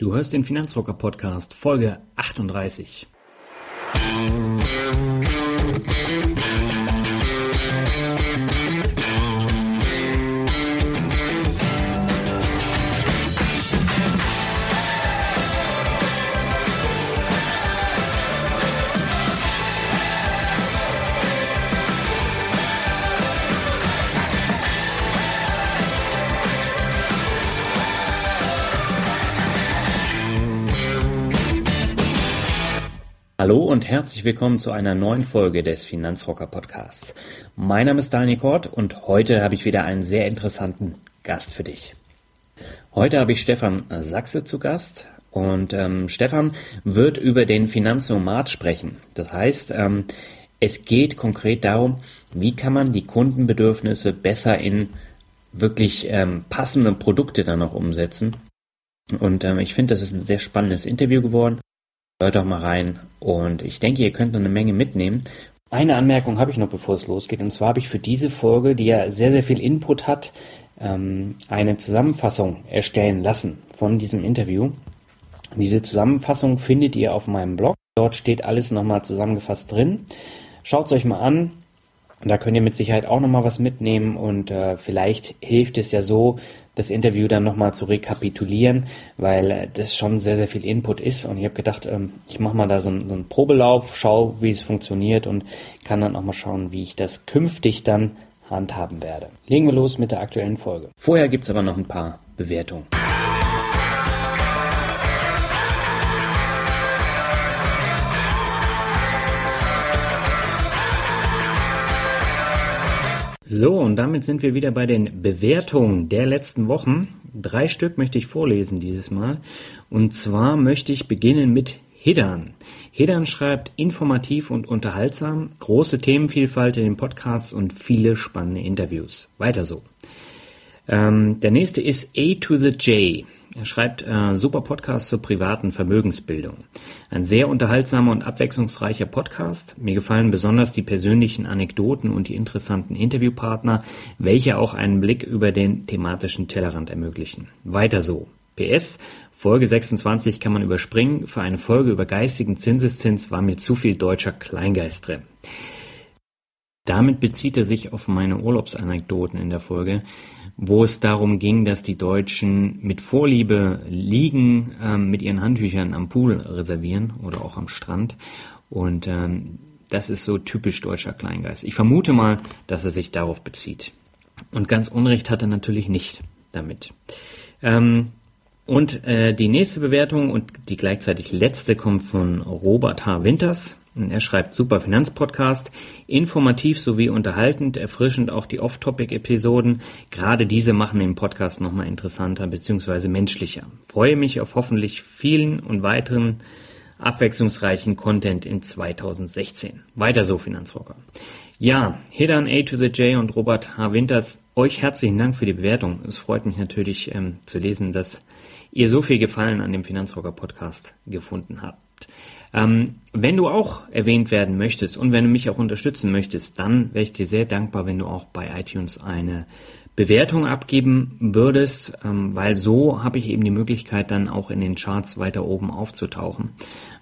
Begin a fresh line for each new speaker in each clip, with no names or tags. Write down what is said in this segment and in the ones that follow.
Du hörst den Finanzrocker Podcast, Folge 38. Hallo und herzlich willkommen zu einer neuen Folge des Finanzrocker Podcasts. Mein Name ist Daniel Kort und heute habe ich wieder einen sehr interessanten Gast für dich. Heute habe ich Stefan Sachse zu Gast und ähm, Stefan wird über den Finanznomad sprechen. Das heißt, ähm, es geht konkret darum, wie kann man die Kundenbedürfnisse besser in wirklich ähm, passende Produkte dann noch umsetzen. Und ähm, ich finde, das ist ein sehr spannendes Interview geworden. Hört doch mal rein und ich denke, ihr könnt noch eine Menge mitnehmen. Eine Anmerkung habe ich noch, bevor es losgeht. Und zwar habe ich für diese Folge, die ja sehr, sehr viel Input hat, ähm, eine Zusammenfassung erstellen lassen von diesem Interview. Diese Zusammenfassung findet ihr auf meinem Blog. Dort steht alles nochmal zusammengefasst drin. Schaut es euch mal an. Da könnt ihr mit Sicherheit auch nochmal was mitnehmen und äh, vielleicht hilft es ja so, das Interview dann nochmal zu rekapitulieren, weil äh, das schon sehr, sehr viel Input ist. Und ich habe gedacht, ähm, ich mache mal da so einen, so einen Probelauf, schaue, wie es funktioniert und kann dann auch mal schauen, wie ich das künftig dann handhaben werde. Legen wir los mit der aktuellen Folge. Vorher gibt's aber noch ein paar Bewertungen. So, und damit sind wir wieder bei den Bewertungen der letzten Wochen. Drei Stück möchte ich vorlesen dieses Mal. Und zwar möchte ich beginnen mit Hidan. Hidan schreibt informativ und unterhaltsam, große Themenvielfalt in den Podcasts und viele spannende Interviews. Weiter so. Ähm, der nächste ist A to the J. Er schreibt äh, super Podcast zur privaten Vermögensbildung. Ein sehr unterhaltsamer und abwechslungsreicher Podcast. Mir gefallen besonders die persönlichen Anekdoten und die interessanten Interviewpartner, welche auch einen Blick über den thematischen Tellerrand ermöglichen. Weiter so. PS, Folge 26 kann man überspringen. Für eine Folge über geistigen Zinseszins war mir zu viel deutscher Kleingeist drin. Damit bezieht er sich auf meine Urlaubsanekdoten in der Folge wo es darum ging, dass die Deutschen mit Vorliebe Liegen ähm, mit ihren Handtüchern am Pool reservieren oder auch am Strand. Und ähm, das ist so typisch deutscher Kleingeist. Ich vermute mal, dass er sich darauf bezieht. Und ganz Unrecht hat er natürlich nicht damit. Ähm, und äh, die nächste Bewertung und die gleichzeitig letzte kommt von Robert H. Winters. Er schreibt super Finanzpodcast, informativ sowie unterhaltend, erfrischend auch die Off-Topic-Episoden. Gerade diese machen den Podcast nochmal interessanter bzw. menschlicher. Freue mich auf hoffentlich vielen und weiteren abwechslungsreichen Content in 2016. Weiter so, Finanzrocker. Ja, Hidan A to the J und Robert H. Winters, euch herzlichen Dank für die Bewertung. Es freut mich natürlich ähm, zu lesen, dass ihr so viel Gefallen an dem Finanzrocker Podcast gefunden habt. Ähm, wenn du auch erwähnt werden möchtest und wenn du mich auch unterstützen möchtest, dann wäre ich dir sehr dankbar, wenn du auch bei iTunes eine Bewertung abgeben würdest, ähm, weil so habe ich eben die Möglichkeit, dann auch in den Charts weiter oben aufzutauchen.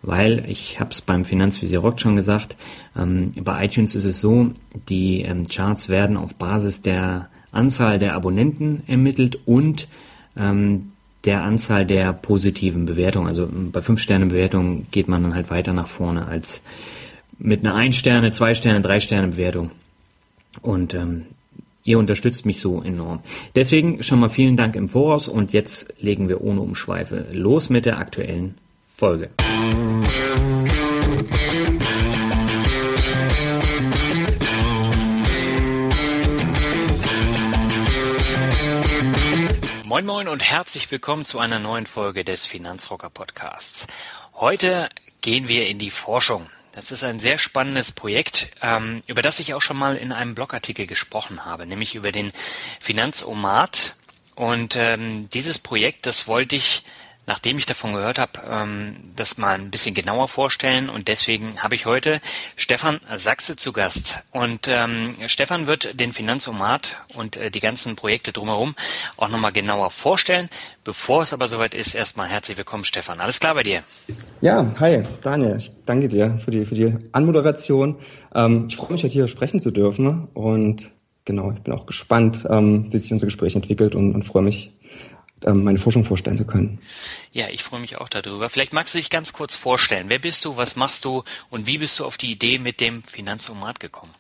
Weil ich habe es beim Finanzvisier Rock schon gesagt, ähm, bei iTunes ist es so, die ähm, Charts werden auf Basis der Anzahl der Abonnenten ermittelt und ähm, der Anzahl der positiven Bewertungen. Also bei 5 Sterne Bewertungen geht man dann halt weiter nach vorne als mit einer 1 Sterne, 2 Sterne, 3 Sterne Bewertung. Und ähm, ihr unterstützt mich so enorm. Deswegen schon mal vielen Dank im Voraus und jetzt legen wir ohne Umschweife los mit der aktuellen Folge. Moin Moin und herzlich willkommen zu einer neuen Folge des Finanzrocker Podcasts. Heute gehen wir in die Forschung. Das ist ein sehr spannendes Projekt, ähm, über das ich auch schon mal in einem Blogartikel gesprochen habe, nämlich über den Finanzomat. Und ähm, dieses Projekt, das wollte ich nachdem ich davon gehört habe, ähm, das mal ein bisschen genauer vorstellen. Und deswegen habe ich heute Stefan Sachse zu Gast. Und ähm, Stefan wird den Finanzomat und äh, die ganzen Projekte drumherum auch nochmal genauer vorstellen. Bevor es aber soweit ist, erstmal herzlich willkommen, Stefan. Alles klar bei dir?
Ja, hi, Daniel. Ich danke dir für die, für die Anmoderation. Ähm, ich freue mich, heute hier sprechen zu dürfen. Und genau, ich bin auch gespannt, ähm, wie sich unser Gespräch entwickelt und, und freue mich, meine Forschung vorstellen zu können.
Ja, ich freue mich auch darüber. Vielleicht magst du dich ganz kurz vorstellen. Wer bist du, was machst du und wie bist du auf die Idee mit dem Finanzomat gekommen?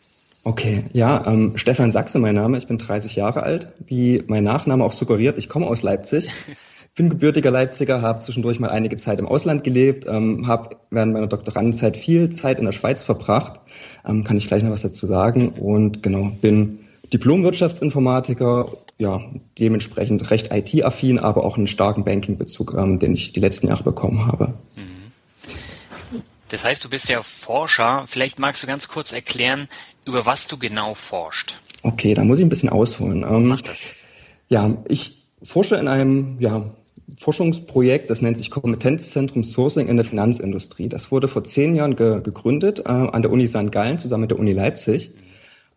Okay, ja, ähm, Stefan Sachse mein Name, ich bin 30 Jahre alt. Wie mein Nachname auch suggeriert, ich komme aus Leipzig. bin gebürtiger Leipziger, habe zwischendurch mal einige Zeit im Ausland gelebt, ähm, habe während meiner Doktorandenzeit viel Zeit in der Schweiz verbracht, ähm, kann ich gleich noch was dazu sagen und genau, bin Diplom-Wirtschaftsinformatiker, ja, dementsprechend recht IT-affin, aber auch einen starken Banking-Bezug, ähm, den ich die letzten Jahre bekommen habe.
Das heißt, du bist ja Forscher. Vielleicht magst du ganz kurz erklären, über was du genau forscht.
Okay, da muss ich ein bisschen ausholen.
Ähm, Mach das.
Ja, ich forsche in einem ja, Forschungsprojekt, das nennt sich Kompetenzzentrum Sourcing in der Finanzindustrie. Das wurde vor zehn Jahren ge gegründet äh, an der Uni St. Gallen zusammen mit der Uni Leipzig. Mhm.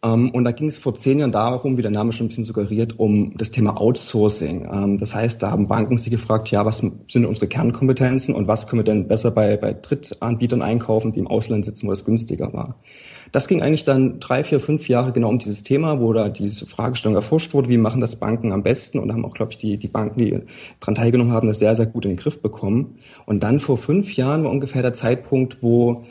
Ähm, und da ging es vor zehn Jahren darum, wie der Name schon ein bisschen suggeriert, um das Thema Outsourcing. Ähm, das heißt, da haben Banken sich gefragt, ja, was sind unsere Kernkompetenzen und was können wir denn besser bei, bei Drittanbietern einkaufen, die im Ausland sitzen, wo es günstiger war. Das ging eigentlich dann drei, vier, fünf Jahre genau um dieses Thema, wo da diese Fragestellung erforscht wurde, wie machen das Banken am besten und haben auch, glaube ich, die, die Banken, die daran teilgenommen haben, das sehr, sehr gut in den Griff bekommen. Und dann vor fünf Jahren war ungefähr der Zeitpunkt, wo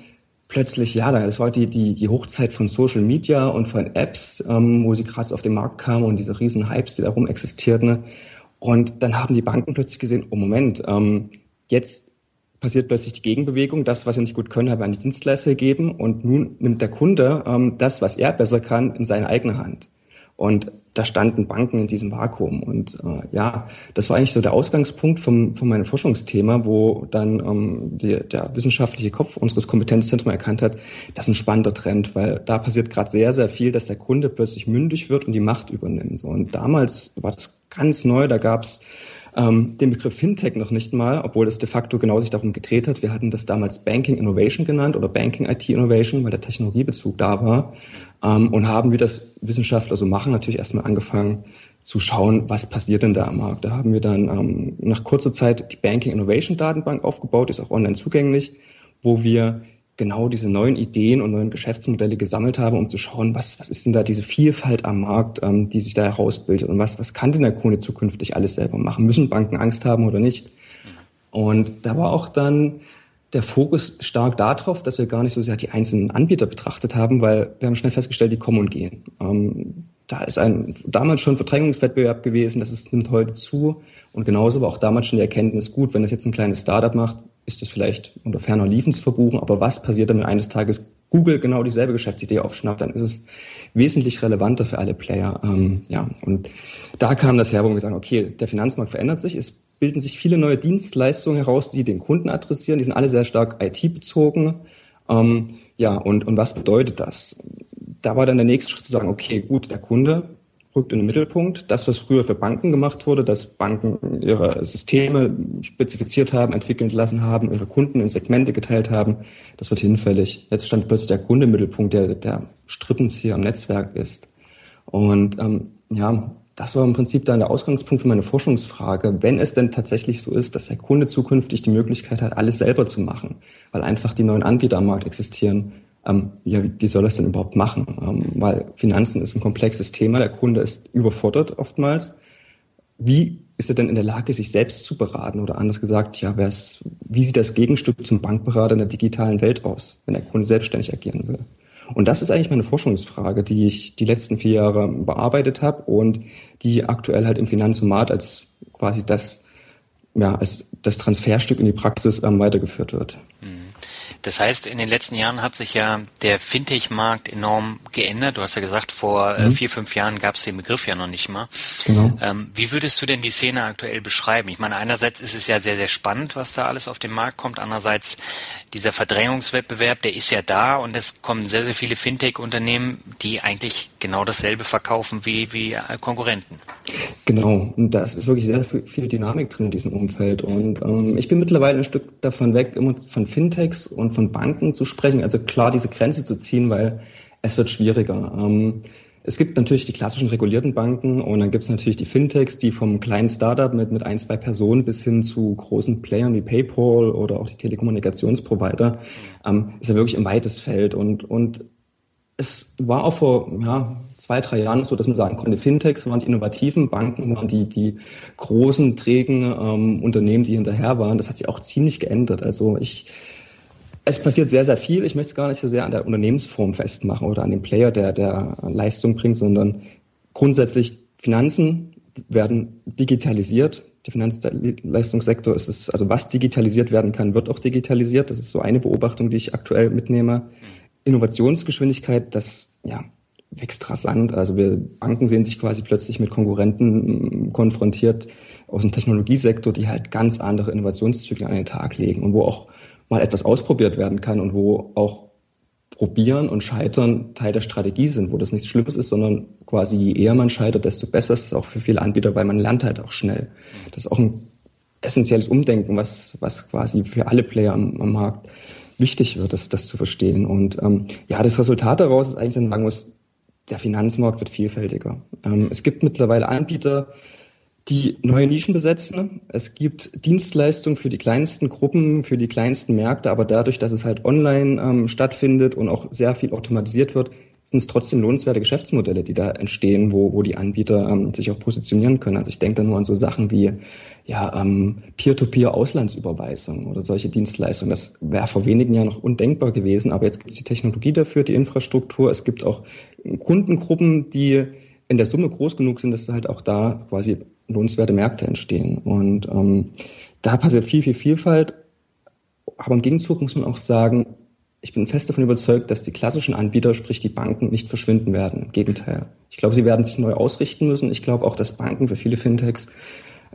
plötzlich, ja, das war die, die, die Hochzeit von Social Media und von Apps, ähm, wo sie gerade auf den Markt kamen und diese riesen Hypes, die darum existierten. Und dann haben die Banken plötzlich gesehen, oh Moment, ähm, jetzt passiert plötzlich die Gegenbewegung, das, was wir nicht gut können, haben wir an die Dienstleister gegeben und nun nimmt der Kunde ähm, das, was er besser kann, in seine eigene Hand. Und da standen Banken in diesem Vakuum. Und äh, ja, das war eigentlich so der Ausgangspunkt vom, von meinem Forschungsthema, wo dann ähm, die, der wissenschaftliche Kopf unseres Kompetenzzentrums erkannt hat, das ist ein spannender Trend, weil da passiert gerade sehr, sehr viel, dass der Kunde plötzlich mündig wird und die Macht übernimmt. Und damals war das ganz neu, da gab's ähm, den Begriff Fintech noch nicht mal, obwohl es de facto genau sich darum gedreht hat. Wir hatten das damals Banking Innovation genannt oder Banking IT Innovation, weil der Technologiebezug da war ähm, und haben, wie das Wissenschaftler so machen, natürlich erstmal angefangen zu schauen, was passiert denn da am Markt. Da haben wir dann ähm, nach kurzer Zeit die Banking Innovation Datenbank aufgebaut, ist auch online zugänglich, wo wir genau diese neuen Ideen und neuen Geschäftsmodelle gesammelt haben, um zu schauen, was, was ist denn da diese Vielfalt am Markt, ähm, die sich da herausbildet und was, was kann denn der Kunde zukünftig alles selber machen? Müssen Banken Angst haben oder nicht? Und da war auch dann der Fokus stark darauf, dass wir gar nicht so sehr die einzelnen Anbieter betrachtet haben, weil wir haben schnell festgestellt, die kommen und gehen. Ähm, da ist ein damals schon Verdrängungswettbewerb gewesen, das ist, nimmt heute zu. Und genauso war auch damals schon die Erkenntnis, gut, wenn das jetzt ein kleines Startup macht, ist das vielleicht unter ferner Liefen zu verbuchen. Aber was passiert wenn eines Tages Google genau dieselbe Geschäftsidee aufschnappt? Dann ist es wesentlich relevanter für alle Player. Ähm, ja, und da kam das her, wo wir haben, okay, der Finanzmarkt verändert sich, es bilden sich viele neue Dienstleistungen heraus, die den Kunden adressieren. Die sind alle sehr stark IT-bezogen. Ähm, ja, und, und was bedeutet das? Da war dann der nächste Schritt zu sagen, okay, gut, der Kunde rückt in den Mittelpunkt. Das, was früher für Banken gemacht wurde, dass Banken ihre Systeme spezifiziert haben, entwickeln lassen haben, ihre Kunden in Segmente geteilt haben, das wird hinfällig. Jetzt stand plötzlich der Kunde im Mittelpunkt, der der Strippenzieher am Netzwerk ist. Und ähm, ja, das war im Prinzip dann der Ausgangspunkt für meine Forschungsfrage, wenn es denn tatsächlich so ist, dass der Kunde zukünftig die Möglichkeit hat, alles selber zu machen, weil einfach die neuen Anbieter am Markt existieren. Ähm, ja, wie soll er es denn überhaupt machen? Ähm, weil Finanzen ist ein komplexes Thema, der Kunde ist überfordert oftmals. Wie ist er denn in der Lage, sich selbst zu beraten? Oder anders gesagt, ja, wie sieht das Gegenstück zum Bankberater in der digitalen Welt aus, wenn der Kunde selbstständig agieren will? Und das ist eigentlich meine Forschungsfrage, die ich die letzten vier Jahre bearbeitet habe und die aktuell halt im Finanzomat als quasi das, ja, als das Transferstück in die Praxis ähm, weitergeführt wird. Mhm.
Das heißt, in den letzten Jahren hat sich ja der Fintech-Markt enorm geändert. Du hast ja gesagt, vor äh, mhm. vier, fünf Jahren gab es den Begriff ja noch nicht mal. Genau. Ähm, wie würdest du denn die Szene aktuell beschreiben? Ich meine, einerseits ist es ja sehr, sehr spannend, was da alles auf den Markt kommt. Andererseits dieser Verdrängungswettbewerb, der ist ja da und es kommen sehr, sehr viele Fintech-Unternehmen, die eigentlich genau dasselbe verkaufen wie, wie äh, Konkurrenten.
Genau. Und da ist wirklich sehr viel Dynamik drin in diesem Umfeld. Und ähm, ich bin mittlerweile ein Stück davon weg, immer von Fintechs und von Banken zu sprechen. Also klar, diese Grenze zu ziehen, weil es wird schwieriger. Ähm, es gibt natürlich die klassischen regulierten Banken und dann gibt es natürlich die Fintechs, die vom kleinen Startup mit, mit ein, zwei Personen bis hin zu großen Playern wie PayPal oder auch die Telekommunikationsprovider, ähm, ist ja wirklich ein weites Feld und, und es war auch vor ja, zwei, drei Jahren so, dass man sagen konnte, Fintechs waren die innovativen Banken, waren die, die großen, trägen ähm, Unternehmen, die hinterher waren. Das hat sich auch ziemlich geändert. Also ich, es passiert sehr, sehr viel. Ich möchte es gar nicht so sehr an der Unternehmensform festmachen oder an dem Player, der, der Leistung bringt, sondern grundsätzlich Finanzen werden digitalisiert. Der Finanzleistungssektor ist es, also was digitalisiert werden kann, wird auch digitalisiert. Das ist so eine Beobachtung, die ich aktuell mitnehme. Innovationsgeschwindigkeit, das ja, wächst rasant. Also wir Banken sehen sich quasi plötzlich mit Konkurrenten mm, konfrontiert aus dem Technologiesektor, die halt ganz andere Innovationszyklen an den Tag legen und wo auch mal etwas ausprobiert werden kann und wo auch Probieren und Scheitern Teil der Strategie sind, wo das nichts Schlimmes ist, sondern quasi je eher man scheitert, desto besser ist es auch für viele Anbieter, weil man lernt halt auch schnell. Das ist auch ein essentielles Umdenken, was, was quasi für alle Player am, am Markt wichtig wird, das, das zu verstehen. Und ähm, ja, das Resultat daraus ist eigentlich dann sagen muss, der Finanzmarkt wird vielfältiger. Ähm, es gibt mittlerweile Anbieter, die neue Nischen besetzen. Es gibt Dienstleistungen für die kleinsten Gruppen, für die kleinsten Märkte, aber dadurch, dass es halt online ähm, stattfindet und auch sehr viel automatisiert wird, sind es trotzdem lohnenswerte Geschäftsmodelle, die da entstehen, wo, wo die Anbieter ähm, sich auch positionieren können. Also ich denke da nur an so Sachen wie ja, ähm, Peer-to-Peer-Auslandsüberweisung oder solche Dienstleistungen. Das wäre vor wenigen Jahren noch undenkbar gewesen, aber jetzt gibt es die Technologie dafür, die Infrastruktur. Es gibt auch Kundengruppen, die in der Summe groß genug sind, dass halt auch da quasi lohnenswerte Märkte entstehen. Und ähm, da passiert viel, viel Vielfalt. Aber im Gegenzug muss man auch sagen, ich bin fest davon überzeugt, dass die klassischen Anbieter, sprich die Banken, nicht verschwinden werden. Im Gegenteil. Ich glaube, sie werden sich neu ausrichten müssen. Ich glaube auch, dass Banken für viele Fintechs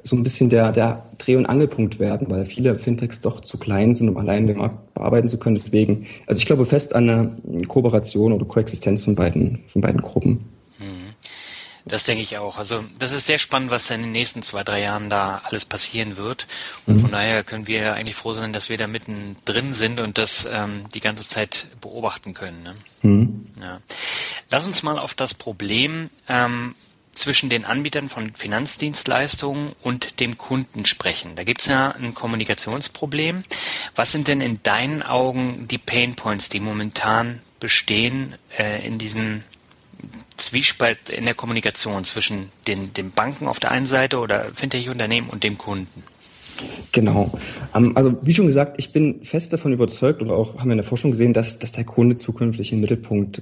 so ein bisschen der, der Dreh- und Angelpunkt werden, weil viele Fintechs doch zu klein sind, um allein den Markt bearbeiten zu können. Deswegen, also ich glaube fest an eine Kooperation oder Koexistenz von beiden, von beiden Gruppen.
Das denke ich auch. Also das ist sehr spannend, was in den nächsten zwei, drei Jahren da alles passieren wird. Und mhm. von daher können wir eigentlich froh sein, dass wir da mittendrin sind und das ähm, die ganze Zeit beobachten können. Ne? Mhm. Ja. Lass uns mal auf das Problem ähm, zwischen den Anbietern von Finanzdienstleistungen und dem Kunden sprechen. Da gibt es ja ein Kommunikationsproblem. Was sind denn in deinen Augen die Pain Points, die momentan bestehen äh, in diesem Zwiespalt in der Kommunikation zwischen den, den Banken auf der einen Seite oder Fintech-Unternehmen und dem Kunden?
Genau. Ähm, also wie schon gesagt, ich bin fest davon überzeugt oder auch haben wir in der Forschung gesehen, dass, dass der Kunde zukünftig im Mittelpunkt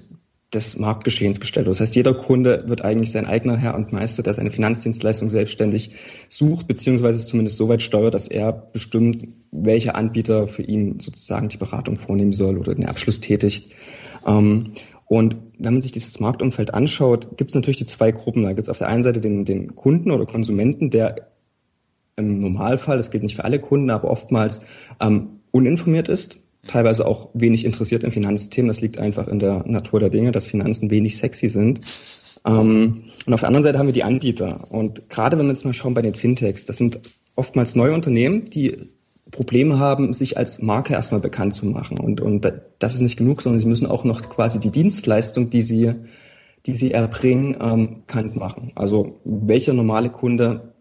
des Marktgeschehens gestellt wird. Das heißt, jeder Kunde wird eigentlich sein eigener Herr und Meister, der seine Finanzdienstleistung selbstständig sucht, beziehungsweise es zumindest so weit steuert, dass er bestimmt, welcher Anbieter für ihn sozusagen die Beratung vornehmen soll oder den Abschluss tätigt. Ähm, und wenn man sich dieses Marktumfeld anschaut, gibt es natürlich die zwei Gruppen. Da gibt es auf der einen Seite den, den Kunden oder Konsumenten, der im Normalfall, das gilt nicht für alle Kunden, aber oftmals ähm, uninformiert ist, teilweise auch wenig interessiert in Finanzthemen. Das liegt einfach in der Natur der Dinge, dass Finanzen wenig sexy sind. Ähm, und auf der anderen Seite haben wir die Anbieter. Und gerade wenn wir jetzt mal schauen bei den Fintechs, das sind oftmals neue Unternehmen, die Probleme haben, sich als Marke erstmal bekannt zu machen. Und, und das ist nicht genug, sondern sie müssen auch noch quasi die Dienstleistung, die sie, die sie erbringen, ähm, bekannt machen. Also welcher normale Kunde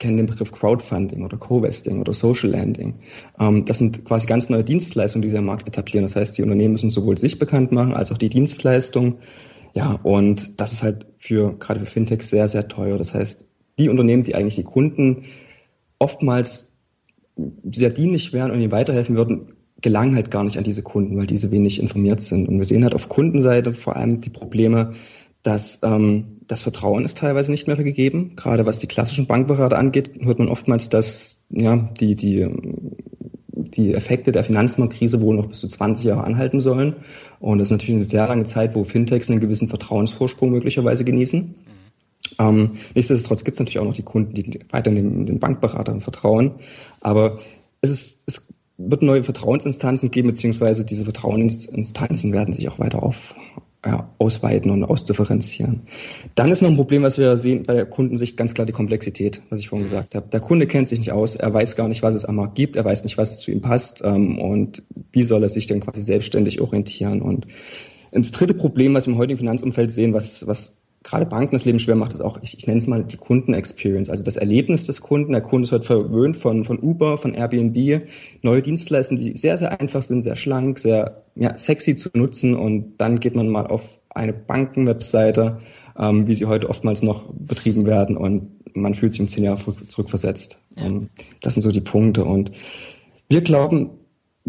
kennt den Begriff Crowdfunding oder Co-Vesting oder Social Landing. Ähm, das sind quasi ganz neue Dienstleistungen, die sie am Markt etablieren. Das heißt, die Unternehmen müssen sowohl sich bekannt machen, als auch die Dienstleistung. Ja, und das ist halt für, gerade für Fintechs sehr, sehr teuer. Das heißt, die Unternehmen, die eigentlich die Kunden oftmals sehr dienlich wären und ihnen weiterhelfen würden, gelangen halt gar nicht an diese Kunden, weil diese wenig informiert sind. Und wir sehen halt auf Kundenseite vor allem die Probleme, dass ähm, das Vertrauen ist teilweise nicht mehr gegeben. Gerade was die klassischen Bankberater angeht, hört man oftmals, dass ja die die die Effekte der Finanzmarktkrise wohl noch bis zu 20 Jahre anhalten sollen. Und das ist natürlich eine sehr lange Zeit, wo Fintechs einen gewissen Vertrauensvorsprung möglicherweise genießen. Ähm, nichtsdestotrotz gibt es natürlich auch noch die Kunden, die weiter den, den Bankberatern vertrauen. Aber es, ist, es wird neue Vertrauensinstanzen geben, beziehungsweise diese Vertrauensinstanzen werden sich auch weiter auf, ja, ausweiten und ausdifferenzieren. Dann ist noch ein Problem, was wir sehen bei der Kundensicht, ganz klar die Komplexität, was ich vorhin gesagt habe. Der Kunde kennt sich nicht aus, er weiß gar nicht, was es am Markt gibt, er weiß nicht, was zu ihm passt ähm, und wie soll er sich denn quasi selbstständig orientieren. Und das dritte Problem, was wir im heutigen Finanzumfeld sehen, was, was gerade Banken das Leben schwer macht, ist auch, ich, ich nenne es mal die Kundenexperience, also das Erlebnis des Kunden. Der Kunde ist heute verwöhnt von, von Uber, von Airbnb, neue Dienstleistungen, die sehr, sehr einfach sind, sehr schlank, sehr ja, sexy zu nutzen und dann geht man mal auf eine Bankenwebseite, ähm, wie sie heute oftmals noch betrieben werden und man fühlt sich um zehn Jahre zurückversetzt. Ja. Ähm, das sind so die Punkte und wir glauben,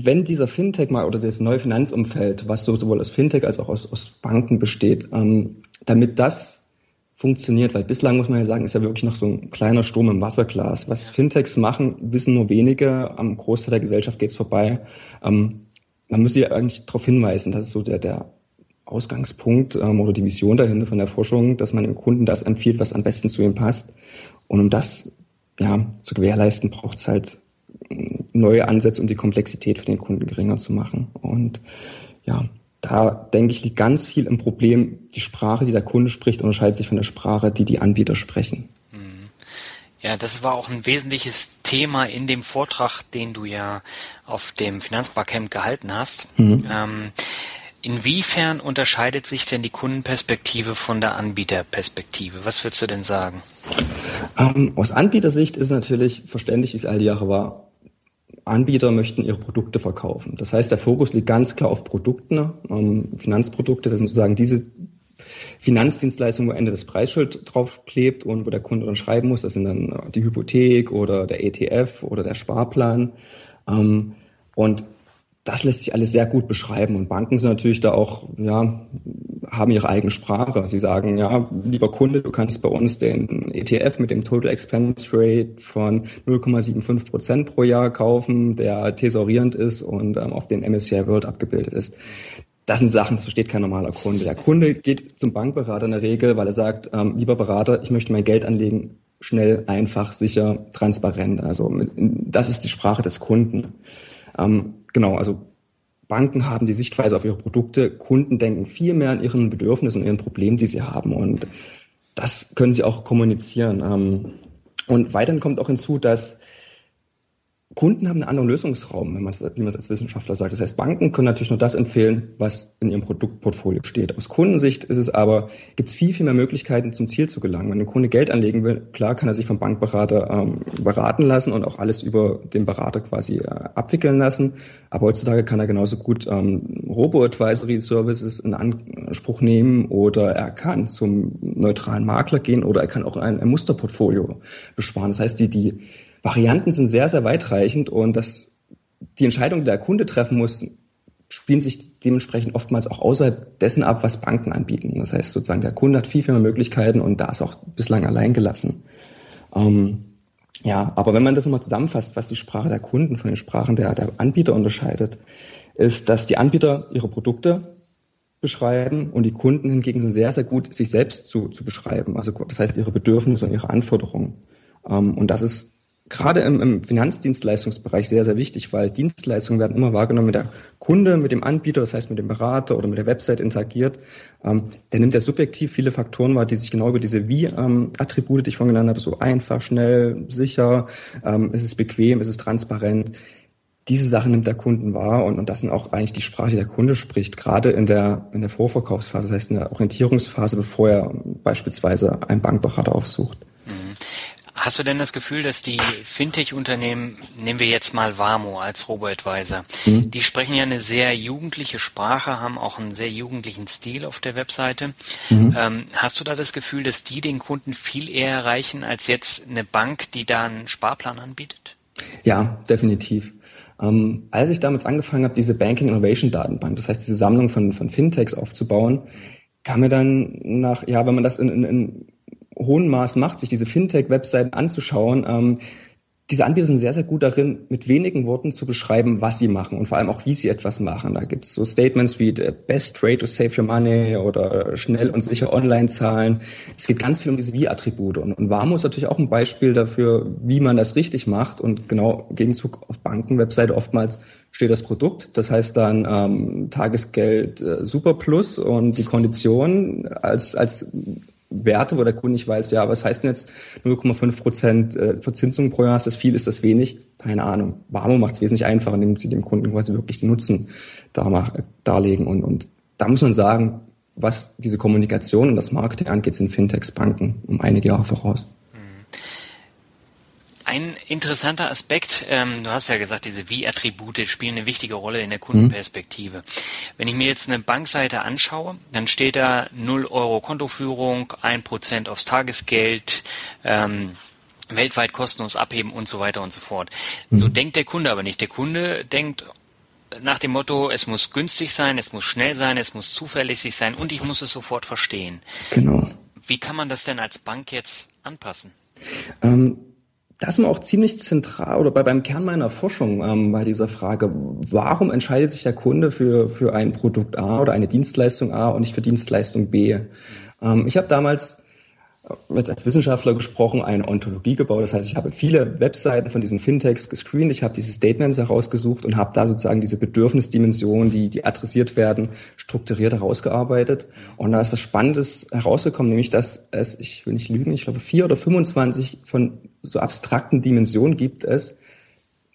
wenn dieser Fintech mal oder das neue Finanzumfeld, was sowohl aus Fintech als auch aus, aus Banken besteht, ähm, damit das funktioniert, weil bislang muss man ja sagen, ist ja wirklich noch so ein kleiner Sturm im Wasserglas. Was Fintechs machen, wissen nur wenige. Am Großteil der Gesellschaft geht's vorbei. Ähm, man müsste ja eigentlich darauf hinweisen, das ist so der, der Ausgangspunkt ähm, oder die Vision dahinter von der Forschung, dass man dem Kunden das empfiehlt, was am besten zu ihm passt. Und um das ja, zu gewährleisten, braucht es halt neue Ansätze, um die Komplexität für den Kunden geringer zu machen. Und ja, da denke ich, liegt ganz viel im Problem, die Sprache, die der Kunde spricht, unterscheidet sich von der Sprache, die die Anbieter sprechen. Mhm.
Ja, das war auch ein wesentliches Thema in dem Vortrag, den du ja auf dem Finanzbarcamp gehalten hast. Mhm. Ähm, inwiefern unterscheidet sich denn die Kundenperspektive von der Anbieterperspektive? Was würdest du denn sagen?
Ähm, aus Anbietersicht ist natürlich verständlich, wie es all die Jahre war, Anbieter möchten ihre Produkte verkaufen. Das heißt, der Fokus liegt ganz klar auf Produkten, ähm, Finanzprodukte. Das sind sozusagen diese Finanzdienstleistungen, wo Ende das Preisschild draufklebt und wo der Kunde dann schreiben muss. Das sind dann die Hypothek oder der ETF oder der Sparplan. Ähm, und das lässt sich alles sehr gut beschreiben. Und Banken sind natürlich da auch, ja, haben ihre eigene Sprache. Sie sagen, ja, lieber Kunde, du kannst bei uns den ETF mit dem Total Expense Rate von 0,75 Prozent pro Jahr kaufen, der thesaurierend ist und ähm, auf den MSCI World abgebildet ist. Das sind Sachen, das versteht kein normaler Kunde. Der Kunde geht zum Bankberater in der Regel, weil er sagt, ähm, lieber Berater, ich möchte mein Geld anlegen, schnell, einfach, sicher, transparent. Also das ist die Sprache des Kunden. Ähm, genau, also Banken haben die Sichtweise auf ihre Produkte, Kunden denken viel mehr an ihren Bedürfnissen und ihren Problemen, die sie haben. Und das können sie auch kommunizieren. Ähm, und weiterhin kommt auch hinzu, dass Kunden haben einen anderen Lösungsraum, wenn man das, wie man es als Wissenschaftler sagt. Das heißt, Banken können natürlich nur das empfehlen, was in ihrem Produktportfolio steht. Aus Kundensicht ist es aber, gibt es viel, viel mehr Möglichkeiten, zum Ziel zu gelangen. Wenn ein Kunde Geld anlegen will, klar kann er sich vom Bankberater ähm, beraten lassen und auch alles über den Berater quasi äh, abwickeln lassen. Aber heutzutage kann er genauso gut ähm, Robo-Advisory-Services in Anspruch nehmen oder er kann zum neutralen Makler gehen oder er kann auch ein, ein Musterportfolio besparen. Das heißt, die, die Varianten sind sehr, sehr weitreichend und das, die Entscheidung, die der Kunde treffen muss, spielen sich dementsprechend oftmals auch außerhalb dessen ab, was Banken anbieten. Das heißt sozusagen, der Kunde hat viel, viel mehr Möglichkeiten und da ist auch bislang allein gelassen. Ähm, ja, aber wenn man das nochmal zusammenfasst, was die Sprache der Kunden von den Sprachen der, der Anbieter unterscheidet, ist, dass die Anbieter ihre Produkte beschreiben und die Kunden hingegen sind sehr, sehr gut, sich selbst zu, zu beschreiben. Also das heißt, ihre Bedürfnisse und ihre Anforderungen. Ähm, und das ist gerade im, im Finanzdienstleistungsbereich sehr, sehr wichtig, weil Dienstleistungen werden immer wahrgenommen, mit der Kunde, mit dem Anbieter, das heißt mit dem Berater oder mit der Website interagiert. Ähm, der nimmt ja subjektiv viele Faktoren wahr, die sich genau über diese Wie-Attribute, ähm, die ich vorhin genannt habe, so einfach, schnell, sicher, ähm, ist es bequem, ist es transparent. Diese Sachen nimmt der Kunden wahr und, und das sind auch eigentlich die Sprache, die der Kunde spricht, gerade in der, in der Vorverkaufsphase, das heißt in der Orientierungsphase, bevor er beispielsweise einen Bankberater aufsucht.
Hast du denn das Gefühl, dass die Fintech-Unternehmen, nehmen wir jetzt mal Wamo als Robo-Advisor, mhm. die sprechen ja eine sehr jugendliche Sprache, haben auch einen sehr jugendlichen Stil auf der Webseite. Mhm. Ähm, hast du da das Gefühl, dass die den Kunden viel eher erreichen als jetzt eine Bank, die da einen Sparplan anbietet?
Ja, definitiv. Ähm, als ich damals angefangen habe, diese Banking Innovation Datenbank, das heißt diese Sammlung von, von Fintechs aufzubauen, kam mir dann nach, ja, wenn man das in, in, in hohen Maß macht, sich diese Fintech-Webseiten anzuschauen, ähm, diese Anbieter sind sehr, sehr gut darin, mit wenigen Worten zu beschreiben, was sie machen und vor allem auch, wie sie etwas machen. Da gibt es so Statements wie the best way to save your money oder schnell und sicher online zahlen. Es geht ganz viel um diese Wie-Attribute. Und, und Warmo ist natürlich auch ein Beispiel dafür, wie man das richtig macht. Und genau im Gegenzug auf Bankenwebseite oftmals steht das Produkt. Das heißt dann ähm, Tagesgeld äh, Super Plus und die Kondition als, als Werte, wo der Kunde nicht weiß, ja, was heißt denn jetzt 0,5 Prozent äh, Verzinsung pro Jahr? Ist das viel? Ist das wenig? Keine Ahnung. Warmo macht es wesentlich einfacher, indem sie dem Kunden quasi wirklich den Nutzen darlegen. Und, und da muss man sagen, was diese Kommunikation und das Marketing angeht, sind Fintechs Banken um einige Jahre voraus.
Ein interessanter Aspekt, ähm, du hast ja gesagt, diese Wie-Attribute spielen eine wichtige Rolle in der Kundenperspektive. Mhm. Wenn ich mir jetzt eine Bankseite anschaue, dann steht da 0 Euro Kontoführung, 1% aufs Tagesgeld, ähm, weltweit kostenlos abheben und so weiter und so fort. Mhm. So denkt der Kunde aber nicht. Der Kunde denkt nach dem Motto, es muss günstig sein, es muss schnell sein, es muss zuverlässig sein und ich muss es sofort verstehen. Genau. Wie kann man das denn als Bank jetzt anpassen?
Ähm das ist auch ziemlich zentral oder bei, beim Kern meiner Forschung ähm, bei dieser Frage, warum entscheidet sich der Kunde für, für ein Produkt A oder eine Dienstleistung A und nicht für Dienstleistung B? Ähm, ich habe damals jetzt als Wissenschaftler gesprochen, eine Ontologie gebaut. Das heißt, ich habe viele Webseiten von diesen Fintechs gescreent, ich habe diese Statements herausgesucht und habe da sozusagen diese Bedürfnisdimensionen, die, die adressiert werden, strukturiert herausgearbeitet. Und da ist was Spannendes herausgekommen, nämlich dass es, ich will nicht lügen, ich glaube vier oder 25 von so abstrakten Dimensionen gibt es,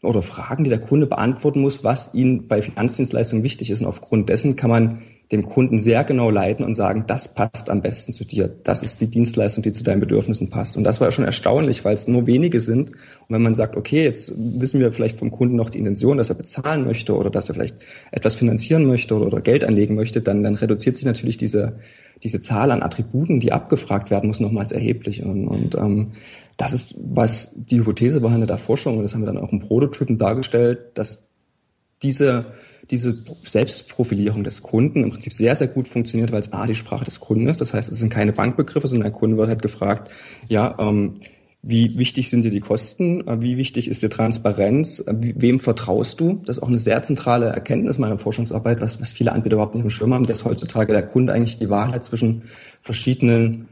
oder Fragen, die der Kunde beantworten muss, was ihm bei Finanzdienstleistungen wichtig ist. Und aufgrund dessen kann man dem Kunden sehr genau leiten und sagen, das passt am besten zu dir. Das ist die Dienstleistung, die zu deinen Bedürfnissen passt. Und das war schon erstaunlich, weil es nur wenige sind. Und wenn man sagt, okay, jetzt wissen wir vielleicht vom Kunden noch die Intention, dass er bezahlen möchte oder dass er vielleicht etwas finanzieren möchte oder, Geld anlegen möchte, dann, dann reduziert sich natürlich diese, diese Zahl an Attributen, die abgefragt werden muss, nochmals erheblich. Und, und ähm, das ist, was die Hypothese in der Forschung, und das haben wir dann auch im Prototypen dargestellt, dass diese diese Selbstprofilierung des Kunden im Prinzip sehr, sehr gut funktioniert, weil es A, die Sprache des Kunden ist. Das heißt, es sind keine Bankbegriffe, sondern der Kunde wird halt gefragt, ja, ähm, wie wichtig sind dir die Kosten? Äh, wie wichtig ist dir Transparenz? Äh, wem vertraust du? Das ist auch eine sehr zentrale Erkenntnis meiner Forschungsarbeit, was, was viele Anbieter überhaupt nicht im Schirm haben, dass heutzutage der Kunde eigentlich die Wahrheit zwischen verschiedenen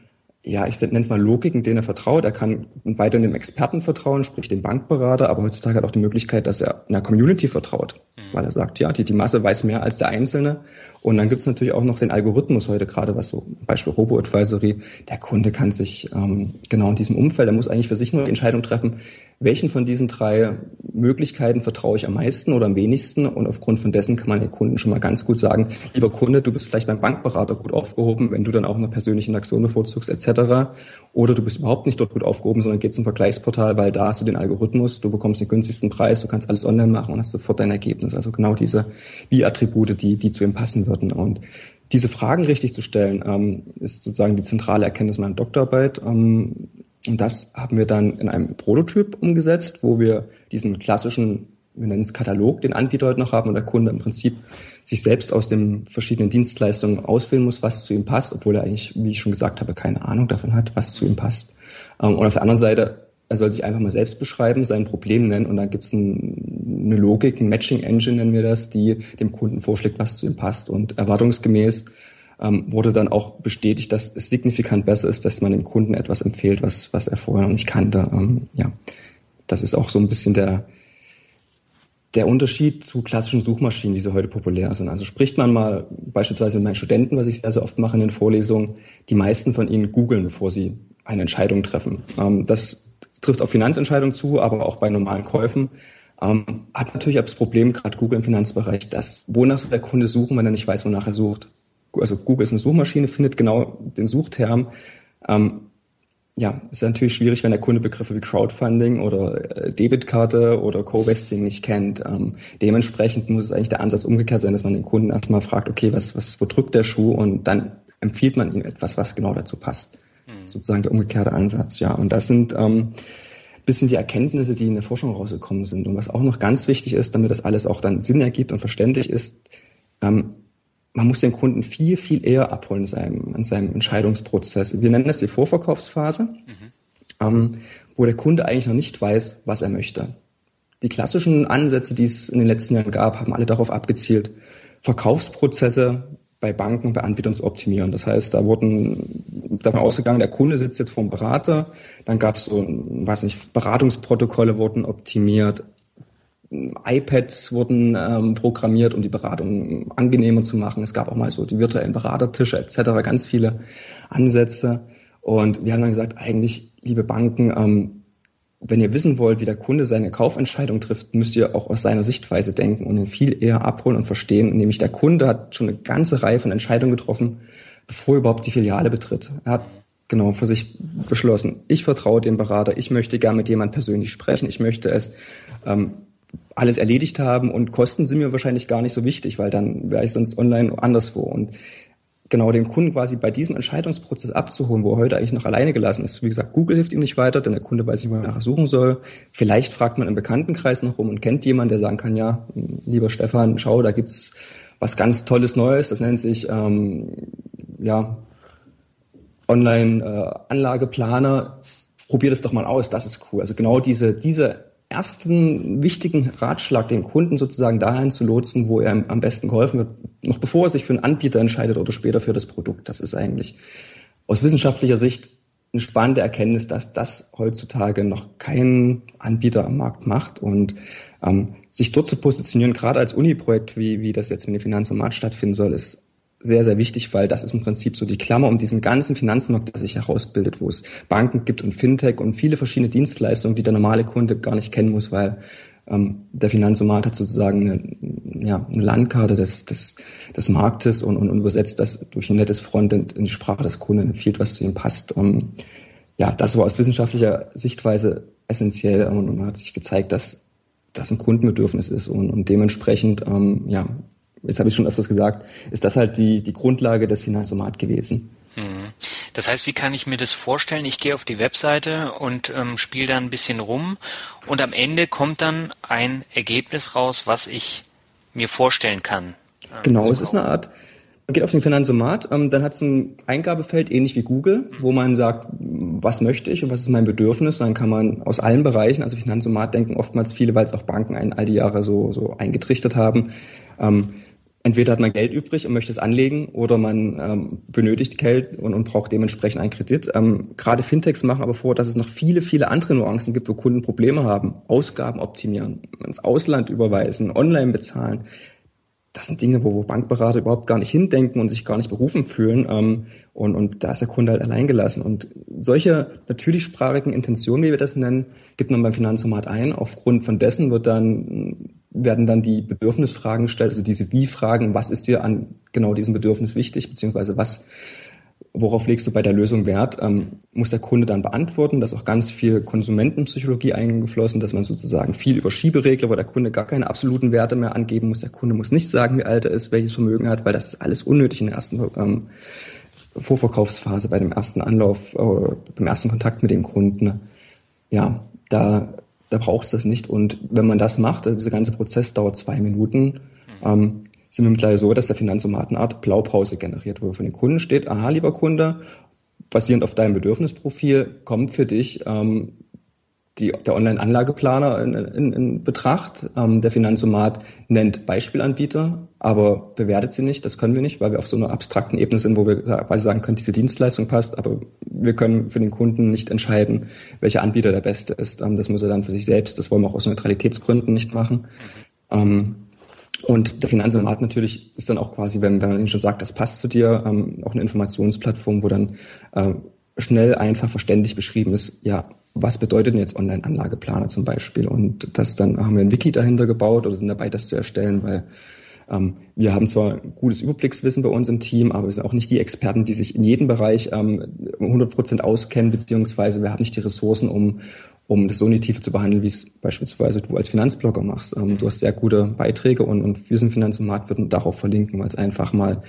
ja, ich nenne es mal Logiken, denen er vertraut. Er kann weiter dem Experten vertrauen, sprich dem Bankberater, aber heutzutage hat auch die Möglichkeit, dass er einer Community vertraut, mhm. weil er sagt, ja, die, die Masse weiß mehr als der Einzelne. Und dann gibt es natürlich auch noch den Algorithmus heute, gerade was so Beispiel Robo-Advisory. Der Kunde kann sich ähm, genau in diesem Umfeld, er muss eigentlich für sich nur die Entscheidung treffen, welchen von diesen drei Möglichkeiten vertraue ich am meisten oder am wenigsten. Und aufgrund von dessen kann man den Kunden schon mal ganz gut sagen, lieber Kunde, du bist vielleicht beim Bankberater gut aufgehoben, wenn du dann auch eine persönliche Aktion bevorzugst etc. Oder du bist überhaupt nicht dort gut aufgehoben, sondern gehst zum Vergleichsportal, weil da hast du den Algorithmus, du bekommst den günstigsten Preis, du kannst alles online machen und hast sofort dein Ergebnis. Also genau diese Wie-Attribute, die, die zu ihm passen würden. Und diese Fragen richtig zu stellen, ähm, ist sozusagen die zentrale Erkenntnis meiner Doktorarbeit. Ähm, und das haben wir dann in einem Prototyp umgesetzt, wo wir diesen klassischen, wir nennen es Katalog, den Anbieter heute noch haben und der Kunde im Prinzip sich selbst aus den verschiedenen Dienstleistungen auswählen muss, was zu ihm passt, obwohl er eigentlich, wie ich schon gesagt habe, keine Ahnung davon hat, was zu ihm passt. Ähm, und auf der anderen Seite, er soll sich einfach mal selbst beschreiben, sein Problem nennen und dann gibt es ein, eine Logik, ein Matching Engine nennen wir das, die dem Kunden vorschlägt, was zu ihm passt. Und erwartungsgemäß ähm, wurde dann auch bestätigt, dass es signifikant besser ist, dass man dem Kunden etwas empfiehlt, was, was er vorher noch nicht kannte. Ähm, ja, das ist auch so ein bisschen der, der Unterschied zu klassischen Suchmaschinen, wie sie heute populär sind. Also spricht man mal beispielsweise mit meinen Studenten, was ich sehr, sehr oft mache in den Vorlesungen, die meisten von ihnen googeln, bevor sie eine Entscheidung treffen. Ähm, das trifft auf Finanzentscheidungen zu, aber auch bei normalen Käufen. Ähm, hat natürlich das Problem, gerade Google im Finanzbereich, dass wonach soll der Kunde suchen, wenn er nicht weiß, wonach er sucht also Google ist eine Suchmaschine, findet genau den Suchterm. Ähm, ja, ist natürlich schwierig, wenn der Kunde Begriffe wie Crowdfunding oder äh, Debitkarte oder Co-Vesting nicht kennt. Ähm, dementsprechend muss es eigentlich der Ansatz umgekehrt sein, dass man den Kunden erstmal fragt, okay, was, was, wo drückt der Schuh? Und dann empfiehlt man ihm etwas, was genau dazu passt. Sozusagen der umgekehrte Ansatz, ja. Und das sind ähm, bisschen die Erkenntnisse, die in der Forschung rausgekommen sind. Und was auch noch ganz wichtig ist, damit das alles auch dann Sinn ergibt und verständlich ist, ähm, man muss den Kunden viel, viel eher abholen in seinem, in seinem Entscheidungsprozess. Wir nennen das die Vorverkaufsphase. Mhm. Ähm, wo der Kunde eigentlich noch nicht weiß, was er möchte. Die klassischen Ansätze, die es in den letzten Jahren gab, haben alle darauf abgezielt, Verkaufsprozesse bei Banken, bei optimieren. Das heißt, da wurden davon ausgegangen, der Kunde sitzt jetzt vor dem Berater, dann gab es so, weiß nicht, Beratungsprotokolle wurden optimiert, iPads wurden ähm, programmiert, um die Beratung angenehmer zu machen. Es gab auch mal so die virtuellen Beratertische etc., ganz viele Ansätze. Und wir haben dann gesagt, eigentlich, liebe Banken, ähm, wenn ihr wissen wollt, wie der Kunde seine Kaufentscheidung trifft, müsst ihr auch aus seiner Sichtweise denken und ihn viel eher abholen und verstehen. Nämlich der Kunde hat schon eine ganze Reihe von Entscheidungen getroffen, bevor er überhaupt die Filiale betritt. Er hat genau für sich beschlossen, ich vertraue dem Berater, ich möchte gern mit jemand persönlich sprechen, ich möchte es ähm, alles erledigt haben und Kosten sind mir wahrscheinlich gar nicht so wichtig, weil dann wäre ich sonst online anderswo. Und genau den Kunden quasi bei diesem Entscheidungsprozess abzuholen, wo er heute eigentlich noch alleine gelassen ist. Wie gesagt, Google hilft ihm nicht weiter, denn der Kunde weiß nicht, wo er nachher suchen soll. Vielleicht fragt man im Bekanntenkreis noch rum und kennt jemanden, der sagen kann, ja, lieber Stefan, schau, da gibt's was ganz Tolles Neues, das nennt sich ähm, ja Online-Anlageplaner. Äh, Probier das doch mal aus, das ist cool. Also genau diese, diese ersten wichtigen Ratschlag, den Kunden sozusagen dahin zu lotsen, wo er am besten geholfen wird, noch bevor er sich für einen Anbieter entscheidet oder später für das Produkt. Das ist eigentlich aus wissenschaftlicher Sicht eine spannende Erkenntnis, dass das heutzutage noch kein Anbieter am Markt macht und ähm, sich dort zu positionieren, gerade als Uni-Projekt, wie, wie das jetzt mit dem Finanzmarkt stattfinden soll, ist sehr, sehr wichtig, weil das ist im Prinzip so die Klammer um diesen ganzen Finanzmarkt, der sich herausbildet, wo es Banken gibt und Fintech und viele verschiedene Dienstleistungen, die der normale Kunde gar nicht kennen muss, weil ähm, der Finanzomat hat sozusagen eine, ja, eine Landkarte des, des, des Marktes und, und, und übersetzt das durch ein nettes Frontend in die Sprache des Kunden, empfiehlt, was zu ihm passt. Ähm, ja, das war aus wissenschaftlicher Sichtweise essentiell und, und hat sich gezeigt, dass das ein Kundenbedürfnis ist und, und dementsprechend ähm, ja, jetzt habe ich schon öfters gesagt, ist das halt die, die Grundlage des Finanzomat gewesen.
Mhm. Das heißt, wie kann ich mir das vorstellen? Ich gehe auf die Webseite und ähm, spiele da ein bisschen rum und am Ende kommt dann ein Ergebnis raus, was ich mir vorstellen kann.
Ähm, genau, es ist eine Art, man geht auf den Finanzomat, ähm, dann hat es ein Eingabefeld, ähnlich wie Google, wo man sagt, was möchte ich und was ist mein Bedürfnis. Dann kann man aus allen Bereichen, also Finanzomat denken oftmals viele, weil es auch Banken ein, all die Jahre so, so eingetrichtert haben, ähm, entweder hat man Geld übrig und möchte es anlegen oder man ähm, benötigt Geld und, und braucht dementsprechend einen Kredit. Ähm, Gerade Fintechs machen aber vor, dass es noch viele, viele andere Nuancen gibt, wo Kunden Probleme haben. Ausgaben optimieren, ins Ausland überweisen, online bezahlen. Das sind Dinge, wo, wo Bankberater überhaupt gar nicht hindenken und sich gar nicht berufen fühlen. Ähm, und, und da ist der Kunde halt allein gelassen. Und solche natürlichsprachigen Intentionen, wie wir das nennen, gibt man beim Finanzomat ein. Aufgrund von dessen wird dann werden dann die Bedürfnisfragen gestellt, also diese Wie-Fragen, was ist dir an genau diesem Bedürfnis wichtig, beziehungsweise was, worauf legst du bei der Lösung Wert, ähm, muss der Kunde dann beantworten. Da ist auch ganz viel Konsumentenpsychologie eingeflossen, dass man sozusagen viel über Schieberegler, wo der Kunde gar keine absoluten Werte mehr angeben muss. Der Kunde muss nicht sagen, wie alt er ist, welches Vermögen er hat, weil das ist alles unnötig in der ersten ähm, Vorverkaufsphase, bei dem ersten Anlauf, äh, beim ersten Kontakt mit dem Kunden. Ja, da da braucht es das nicht. Und wenn man das macht, also dieser ganze Prozess dauert zwei Minuten, ähm, sind wir mittlerweile so, dass der Finanzomat eine Art Blaupause generiert, wo von den Kunden steht, aha, lieber Kunde, basierend auf deinem Bedürfnisprofil kommt für dich ähm, die, der Online-Anlageplaner in, in, in Betracht. Ähm, der Finanzomat nennt Beispielanbieter, aber bewertet sie nicht. Das können wir nicht, weil wir auf so einer abstrakten Ebene sind, wo wir quasi sagen können, diese Dienstleistung passt, aber wir können für den Kunden nicht entscheiden, welcher Anbieter der beste ist. Ähm, das muss er dann für sich selbst, das wollen wir auch aus Neutralitätsgründen nicht machen. Ähm, und der Finanzomat natürlich ist dann auch quasi, wenn, wenn man ihm schon sagt, das passt zu dir, ähm, auch eine Informationsplattform, wo dann äh, schnell, einfach, verständlich beschrieben ist, ja, was bedeutet denn jetzt Online-Anlageplaner zum Beispiel? Und das dann haben wir ein Wiki dahinter gebaut oder sind dabei, das zu erstellen, weil ähm, wir haben zwar gutes Überblickswissen bei uns im Team, aber wir sind auch nicht die Experten, die sich in jedem Bereich ähm, 100 Prozent auskennen, beziehungsweise wir haben nicht die Ressourcen, um, um das so in die Tiefe zu behandeln, wie es beispielsweise du als Finanzblogger machst. Ähm, du hast sehr gute Beiträge und, und wir sind Finanzmarkt würden darauf verlinken, weil es einfach mal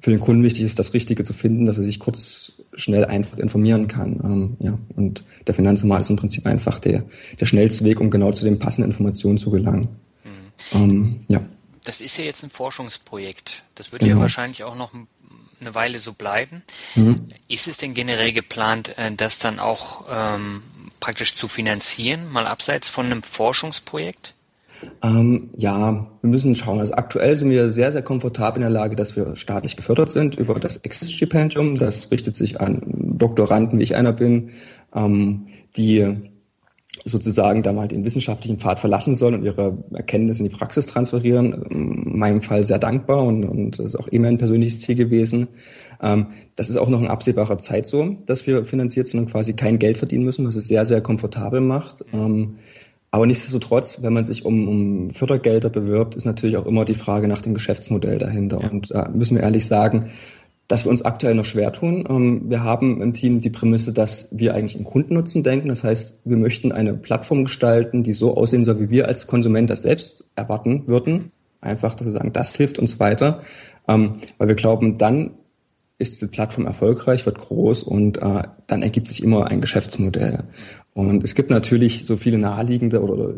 für den Kunden wichtig ist, das Richtige zu finden, dass er sich kurz schnell einfach informieren kann. Ähm, ja. Und der Finanzmarkt ist im Prinzip einfach der, der schnellste Weg, um genau zu den passenden Informationen zu gelangen. Mhm.
Ähm, ja. Das ist ja jetzt ein Forschungsprojekt. Das wird genau. ja wahrscheinlich auch noch eine Weile so bleiben. Mhm. Ist es denn generell geplant, äh, das dann auch ähm, praktisch zu finanzieren, mal abseits von einem Forschungsprojekt?
Ähm, ja, wir müssen schauen. Also aktuell sind wir sehr, sehr komfortabel in der Lage, dass wir staatlich gefördert sind über das Exist-Stipendium. Das richtet sich an Doktoranden, wie ich einer bin, ähm, die sozusagen da mal den wissenschaftlichen Pfad verlassen sollen und ihre Erkenntnisse in die Praxis transferieren. In meinem Fall sehr dankbar und, und das ist auch immer ein persönliches Ziel gewesen. Ähm, das ist auch noch in absehbarer Zeit so, dass wir finanziert sind und quasi kein Geld verdienen müssen, was es sehr, sehr komfortabel macht. Ähm, aber nichtsdestotrotz, wenn man sich um, um Fördergelder bewirbt, ist natürlich auch immer die Frage nach dem Geschäftsmodell dahinter. Ja. Und da müssen wir ehrlich sagen, dass wir uns aktuell noch schwer tun. Ähm, wir haben im Team die Prämisse, dass wir eigentlich im Kundennutzen denken. Das heißt, wir möchten eine Plattform gestalten, die so aussehen soll, wie wir als Konsument das selbst erwarten würden. Einfach, dass wir sagen, das hilft uns weiter. Ähm, weil wir glauben, dann ist die Plattform erfolgreich, wird groß und äh, dann ergibt sich immer ein Geschäftsmodell. Und es gibt natürlich so viele naheliegende oder,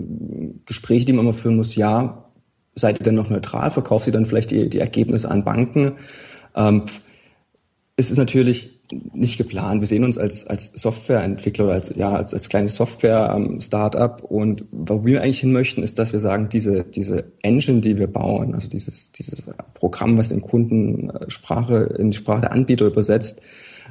Gespräche, die man immer führen muss. Ja, seid ihr denn noch neutral? Verkauft ihr dann vielleicht die, die Ergebnisse an Banken? Ähm, es ist natürlich nicht geplant. Wir sehen uns als, als Softwareentwickler oder als, ja, als, als kleines Software-Startup. Und wo wir eigentlich hin möchten, ist, dass wir sagen, diese, diese Engine, die wir bauen, also dieses, dieses Programm, was in Kundensprache, in die Sprache der Anbieter übersetzt,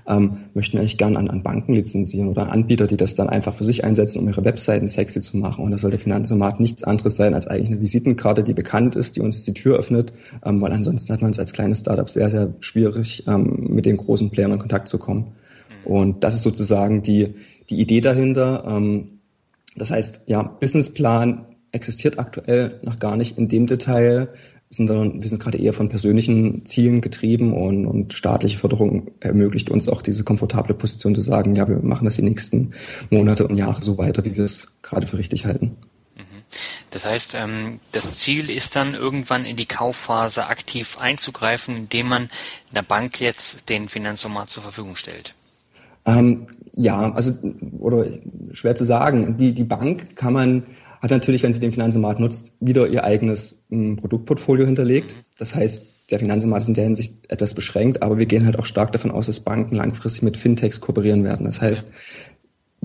ähm, möchten eigentlich gern an, an Banken lizenzieren oder an Anbieter, die das dann einfach für sich einsetzen, um ihre Webseiten sexy zu machen. Und das soll der Finanzomat nichts anderes sein als eigentlich eine Visitenkarte, die bekannt ist, die uns die Tür öffnet, ähm, weil ansonsten hat man es als kleines Startup sehr, sehr schwierig, ähm, mit den großen Playern in Kontakt zu kommen. Und das ist sozusagen die, die Idee dahinter. Ähm, das heißt, ja, Businessplan existiert aktuell noch gar nicht in dem Detail sondern wir sind gerade eher von persönlichen Zielen getrieben und, und staatliche Förderung ermöglicht uns auch diese komfortable Position zu sagen, ja, wir machen das die nächsten Monate und Jahre so weiter, wie wir es gerade für richtig halten. Mhm.
Das heißt, ähm, das Ziel ist dann irgendwann in die Kaufphase aktiv einzugreifen, indem man der Bank jetzt den Finanzformat zur Verfügung stellt.
Ähm, ja, also oder schwer zu sagen. Die die Bank kann man hat natürlich, wenn sie den Finanzmarkt nutzt, wieder ihr eigenes hm, Produktportfolio hinterlegt. Das heißt, der Finanzmarkt ist in der Hinsicht etwas beschränkt, aber wir gehen halt auch stark davon aus, dass Banken langfristig mit Fintechs kooperieren werden. Das heißt,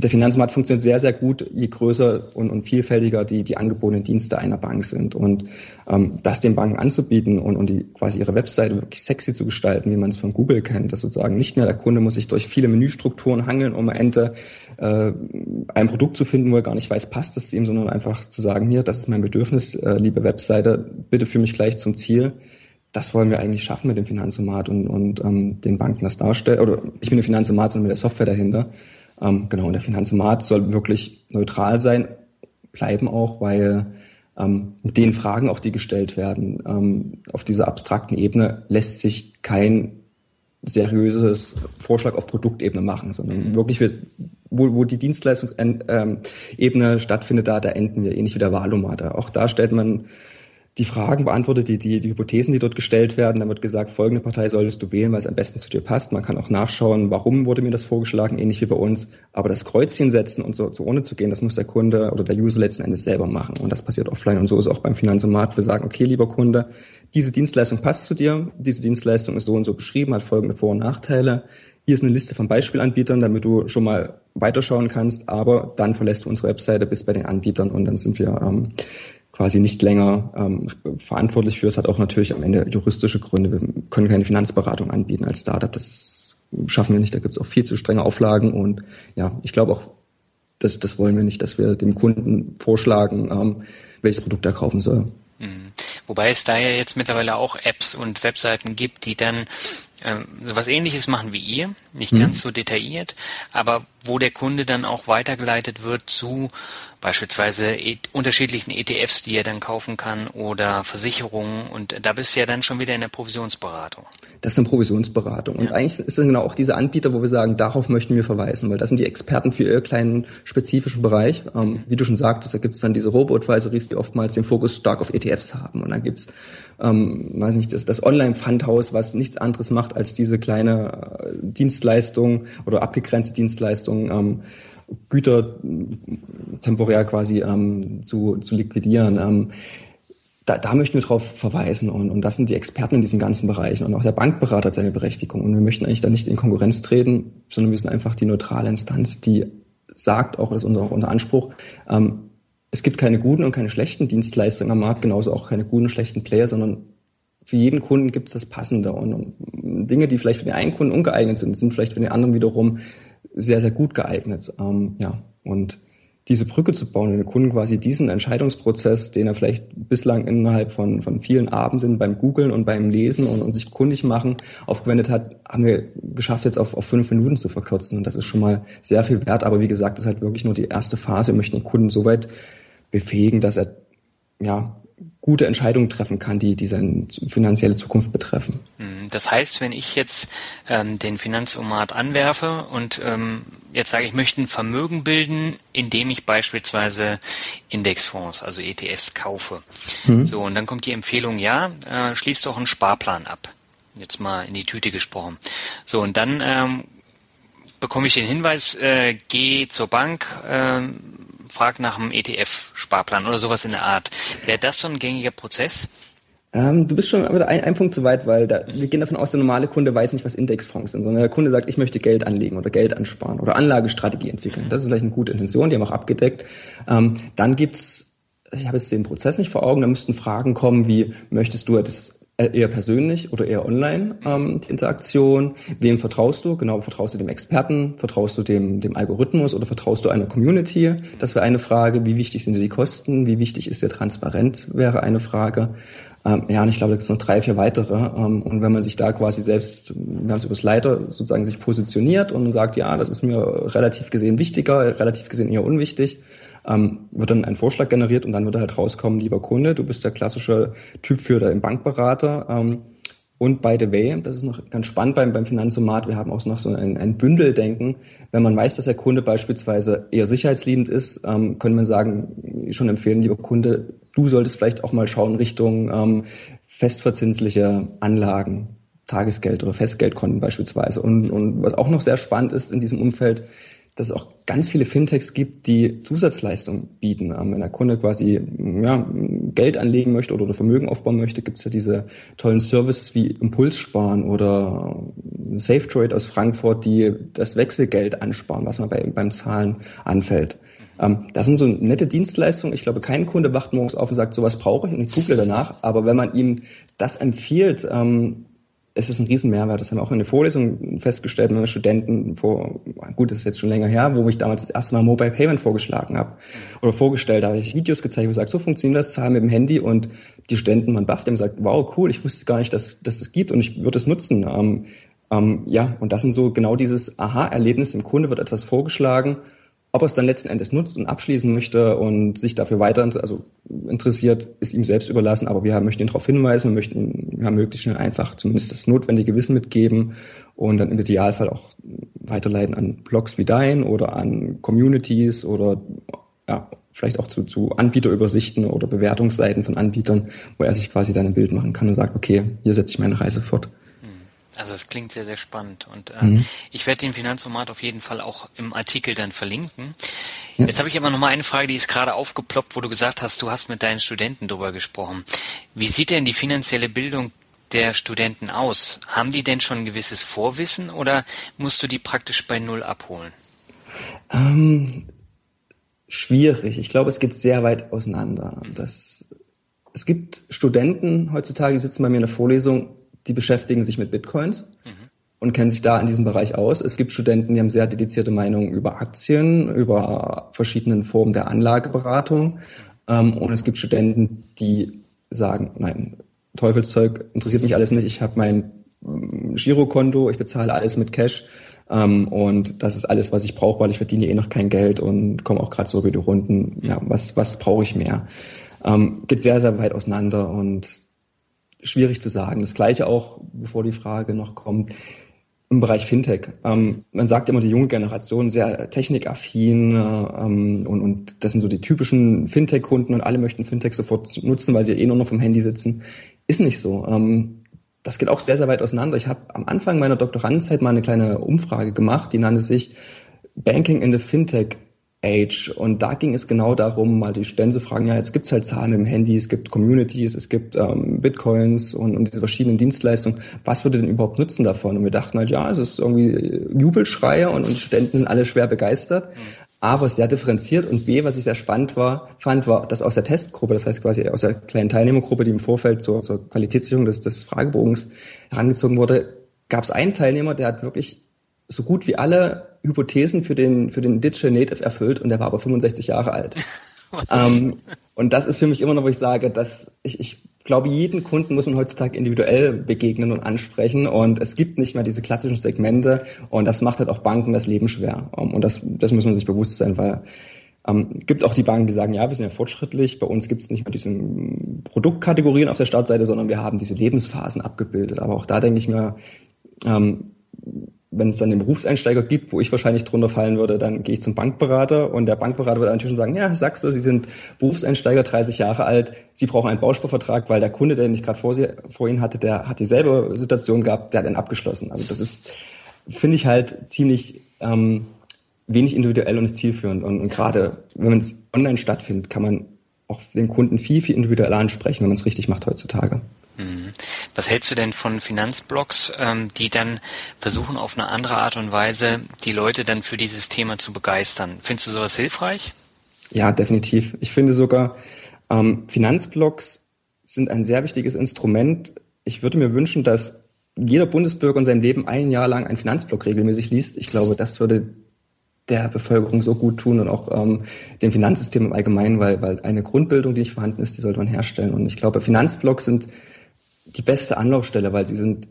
der Finanzmarkt funktioniert sehr, sehr gut, je größer und, und vielfältiger die, die angebotenen Dienste einer Bank sind. Und ähm, das den Banken anzubieten und, und die, quasi ihre Webseite wirklich sexy zu gestalten, wie man es von Google kennt, dass sozusagen nicht mehr der Kunde muss sich durch viele Menüstrukturen hangeln, um am Ende äh, ein Produkt zu finden, wo er gar nicht weiß, passt das zu ihm, sondern einfach zu sagen, hier, das ist mein Bedürfnis, äh, liebe Webseite, bitte führe mich gleich zum Ziel das wollen wir eigentlich schaffen mit dem Finanzomat und, und ähm, den Banken das darstellen. Oder ich bin der Finanzomat, sondern mit der Software dahinter. Ähm, genau, und der Finanzomat soll wirklich neutral sein, bleiben auch, weil ähm, mit den Fragen, auch die gestellt werden, ähm, auf dieser abstrakten Ebene lässt sich kein seriöses Vorschlag auf Produktebene machen, sondern wirklich wird, wo, wo die Dienstleistungsebene ähm, stattfindet, da, da enden wir ähnlich wie der Wahlomat. Auch da stellt man die Fragen beantwortet, die, die, die Hypothesen, die dort gestellt werden. Dann wird gesagt, folgende Partei solltest du wählen, weil es am besten zu dir passt. Man kann auch nachschauen, warum wurde mir das vorgeschlagen, ähnlich wie bei uns. Aber das Kreuzchen setzen und so, so ohne zu gehen, das muss der Kunde oder der User letzten Endes selber machen. Und das passiert offline. Und so ist auch beim Finanzomat. Wir sagen, okay, lieber Kunde, diese Dienstleistung passt zu dir. Diese Dienstleistung ist so und so beschrieben, hat folgende Vor- und Nachteile. Hier ist eine Liste von Beispielanbietern, damit du schon mal weiterschauen kannst, aber dann verlässt du unsere Webseite bis bei den Anbietern und dann sind wir ähm, quasi nicht länger ähm, verantwortlich für. Es hat auch natürlich am Ende juristische Gründe. Wir können keine Finanzberatung anbieten als Startup. Das ist, schaffen wir nicht. Da gibt es auch viel zu strenge Auflagen. Und ja, ich glaube auch, das, das wollen wir nicht, dass wir dem Kunden vorschlagen, ähm, welches Produkt er kaufen soll.
Mhm. Wobei es da ja jetzt mittlerweile auch Apps und Webseiten gibt, die dann äh, was ähnliches machen wie ihr, nicht mhm. ganz so detailliert, aber wo der Kunde dann auch weitergeleitet wird zu beispielsweise e unterschiedlichen ETFs, die er dann kaufen kann oder Versicherungen und da bist du ja dann schon wieder in der Provisionsberatung.
Das ist eine Provisionsberatung. Und eigentlich ist es genau auch diese Anbieter, wo wir sagen, darauf möchten wir verweisen, weil das sind die Experten für ihr kleinen spezifischen Bereich. Ähm, wie du schon sagtest, da gibt es dann diese Robo-Advisories, die oftmals den Fokus stark auf ETFs haben. Und dann gibt's ähm, weiß nicht, das, das Online-Pfandhaus, was nichts anderes macht, als diese kleine äh, Dienstleistung oder abgegrenzte Dienstleistung ähm, Güter temporär quasi ähm, zu, zu liquidieren. Ähm, da, da möchten wir darauf verweisen und, und das sind die Experten in diesen ganzen Bereichen und auch der Bankberater hat seine Berechtigung und wir möchten eigentlich da nicht in Konkurrenz treten, sondern wir sind einfach die neutrale Instanz, die sagt, auch das ist unser, unser Anspruch, ähm, es gibt keine guten und keine schlechten Dienstleistungen am Markt, genauso auch keine guten und schlechten Player, sondern für jeden Kunden gibt es das Passende und, und, Dinge, die vielleicht für den einen Kunden ungeeignet sind, sind vielleicht für den anderen wiederum sehr, sehr gut geeignet. Ähm, ja, und diese Brücke zu bauen, den Kunden quasi diesen Entscheidungsprozess, den er vielleicht bislang innerhalb von, von vielen Abenden beim Googlen und beim Lesen und, und sich kundig machen aufgewendet hat, haben wir geschafft, jetzt auf, auf fünf Minuten zu verkürzen. Und das ist schon mal sehr viel wert. Aber wie gesagt, das ist halt wirklich nur die erste Phase. Wir möchten den Kunden so weit befähigen, dass er ja gute Entscheidungen treffen kann, die, die seine finanzielle Zukunft betreffen.
Mhm. Das heißt, wenn ich jetzt ähm, den Finanzomat anwerfe und ähm, jetzt sage ich, möchte ein Vermögen bilden, indem ich beispielsweise Indexfonds, also ETFs kaufe. Mhm. So, und dann kommt die Empfehlung, ja, äh, schließ doch einen Sparplan ab. Jetzt mal in die Tüte gesprochen. So, und dann ähm, bekomme ich den Hinweis, äh, geh zur Bank, äh, frag nach einem ETF-Sparplan oder sowas in der Art. Wäre das so ein gängiger Prozess?
Ähm, du bist schon wieder ein, ein Punkt zu weit, weil da, wir gehen davon aus, der normale Kunde weiß nicht, was Indexfonds sind, sondern der Kunde sagt, ich möchte Geld anlegen oder Geld ansparen oder Anlagestrategie entwickeln. Das ist vielleicht eine gute Intention, die haben auch abgedeckt. Ähm, dann gibt's, ich habe jetzt den Prozess nicht vor Augen, da müssten Fragen kommen, wie möchtest du das eher persönlich oder eher online ähm, die Interaktion? Wem vertraust du? Genau, vertraust du dem Experten? Vertraust du dem, dem Algorithmus oder vertraust du einer Community? Das wäre eine Frage. Wie wichtig sind dir die Kosten? Wie wichtig ist dir transparent? Wäre eine Frage. Ähm, ja, und ich glaube, da gibt es noch drei, vier weitere. Ähm, und wenn man sich da quasi selbst, wir haben es übers Leiter sozusagen sich positioniert und sagt, ja, das ist mir relativ gesehen wichtiger, relativ gesehen eher unwichtig, ähm, wird dann ein Vorschlag generiert und dann wird halt rauskommen, lieber Kunde, du bist der klassische Typ für den Bankberater. Ähm, und by the way, das ist noch ganz spannend beim, beim Finanzomat, wir haben auch noch so ein, ein Bündeldenken. Wenn man weiß, dass der Kunde beispielsweise eher sicherheitsliebend ist, ähm, können wir sagen, schon empfehlen, lieber Kunde, du solltest vielleicht auch mal schauen Richtung ähm, festverzinsliche Anlagen, Tagesgeld oder Festgeldkonten beispielsweise. Und, und was auch noch sehr spannend ist in diesem Umfeld, dass es auch ganz viele Fintechs gibt, die Zusatzleistungen bieten. Ähm, wenn der Kunde quasi ja, Geld anlegen möchte oder Vermögen aufbauen möchte, gibt es ja diese tollen Services wie Impulssparen oder SafeTrade aus Frankfurt, die das Wechselgeld ansparen, was man bei, beim Zahlen anfällt. Ähm, das sind so nette Dienstleistungen. Ich glaube, kein Kunde wacht morgens auf und sagt, sowas brauche ich und ich google danach. Aber wenn man ihm das empfiehlt, ähm, es ist ein Riesenmehrwert. Das haben wir auch in der Vorlesung festgestellt mit Studenten vor, gut, das ist jetzt schon länger her, wo ich damals das erste Mal Mobile Payment vorgeschlagen habe oder vorgestellt, habe ich Videos gezeigt und gesagt, so funktioniert das, zahlen mit dem Handy und die Studenten, man bufft, haben gesagt, wow, cool, ich wusste gar nicht, dass, dass es gibt und ich würde es nutzen. Ähm, ähm, ja, und das sind so genau dieses Aha-Erlebnis, im Kunde wird etwas vorgeschlagen ob er es dann letzten Endes nutzt und abschließen möchte und sich dafür weiter also interessiert, ist ihm selbst überlassen. Aber wir möchten ihn darauf hinweisen, wir möchten ihn ja, möglichst schnell einfach zumindest das notwendige Wissen mitgeben und dann im Idealfall auch weiterleiten an Blogs wie dein oder an Communities oder ja, vielleicht auch zu, zu Anbieterübersichten oder Bewertungsseiten von Anbietern, wo er sich quasi dann ein Bild machen kann und sagt, okay, hier setze ich meine Reise fort.
Also es klingt sehr, sehr spannend. Und äh, mhm. ich werde den Finanzomat auf jeden Fall auch im Artikel dann verlinken. Ja. Jetzt habe ich aber noch mal eine Frage, die ist gerade aufgeploppt, wo du gesagt hast, du hast mit deinen Studenten drüber gesprochen. Wie sieht denn die finanzielle Bildung der Studenten aus? Haben die denn schon ein gewisses Vorwissen oder musst du die praktisch bei Null abholen?
Ähm, schwierig. Ich glaube, es geht sehr weit auseinander. Das, es gibt Studenten heutzutage, die sitzen bei mir in der Vorlesung, die beschäftigen sich mit Bitcoins mhm. und kennen sich da in diesem Bereich aus. Es gibt Studenten, die haben sehr dedizierte Meinungen über Aktien, über verschiedenen Formen der Anlageberatung. Ähm, und es gibt Studenten, die sagen, nein, Teufelszeug interessiert mich alles nicht. Ich habe mein ähm, Girokonto, ich bezahle alles mit Cash. Um, ähm, und das ist alles, was ich brauche, weil ich verdiene eh noch kein Geld und komme auch gerade so über die Runden. Ja, was, was brauche ich mehr? Um, geht sehr, sehr weit auseinander und schwierig zu sagen. Das gleiche auch, bevor die Frage noch kommt, im Bereich Fintech. Ähm, man sagt immer, die junge Generation sehr technikaffin ähm, und, und das sind so die typischen Fintech-Kunden und alle möchten Fintech sofort nutzen, weil sie eh nur noch vom Handy sitzen. Ist nicht so. Ähm, das geht auch sehr, sehr weit auseinander. Ich habe am Anfang meiner Doktorandenzeit mal eine kleine Umfrage gemacht, die nannte sich Banking in the Fintech Age. Und da ging es genau darum, mal die Studenten zu fragen, ja, jetzt gibt's halt Zahlen im Handy, es gibt Communities, es gibt ähm, Bitcoins und, und diese verschiedenen Dienstleistungen. Was würde denn überhaupt nutzen davon? Und wir dachten halt, ja, es ist irgendwie Jubelschreie und, und Studenten alle schwer begeistert. Aber sehr differenziert und B, was ich sehr spannend war, fand, war, dass aus der Testgruppe, das heißt quasi aus der kleinen Teilnehmergruppe, die im Vorfeld zur, zur Qualitätssicherung des, des Fragebogens herangezogen wurde, gab es einen Teilnehmer, der hat wirklich so gut wie alle Hypothesen für den, für den Digital Native erfüllt und der war aber 65 Jahre alt. ähm, und das ist für mich immer noch, wo ich sage, dass ich, ich glaube, jeden Kunden muss man heutzutage individuell begegnen und ansprechen und es gibt nicht mehr diese klassischen Segmente und das macht halt auch Banken das Leben schwer. Um, und das, das muss man sich bewusst sein, weil ähm, gibt auch die Banken, die sagen, ja, wir sind ja fortschrittlich, bei uns gibt es nicht mehr diese Produktkategorien auf der Startseite, sondern wir haben diese Lebensphasen abgebildet. Aber auch da denke ich mir, ähm, wenn es dann den Berufseinsteiger gibt, wo ich wahrscheinlich drunter fallen würde, dann gehe ich zum Bankberater und der Bankberater würde natürlich schon sagen, ja, sagst Sie sind Berufseinsteiger, 30 Jahre alt, Sie brauchen einen Bausparvertrag, weil der Kunde, den ich gerade vor, vor Ihnen hatte, der hat dieselbe Situation gehabt, der hat einen abgeschlossen. Also das ist, finde ich halt ziemlich ähm, wenig individuell und ist zielführend. Und, und gerade wenn es online stattfindet, kann man auch den Kunden viel, viel individueller ansprechen, wenn man es richtig macht heutzutage.
Mhm. Was hältst du denn von Finanzblogs, ähm, die dann versuchen, auf eine andere Art und Weise die Leute dann für dieses Thema zu begeistern? Findest du sowas hilfreich?
Ja, definitiv. Ich finde sogar, ähm, Finanzblogs sind ein sehr wichtiges Instrument. Ich würde mir wünschen, dass jeder Bundesbürger in seinem Leben ein Jahr lang einen Finanzblog regelmäßig liest. Ich glaube, das würde der Bevölkerung so gut tun und auch ähm, dem Finanzsystem im Allgemeinen, weil, weil eine Grundbildung, die nicht vorhanden ist, die sollte man herstellen. Und ich glaube, Finanzblogs sind die beste Anlaufstelle, weil sie sind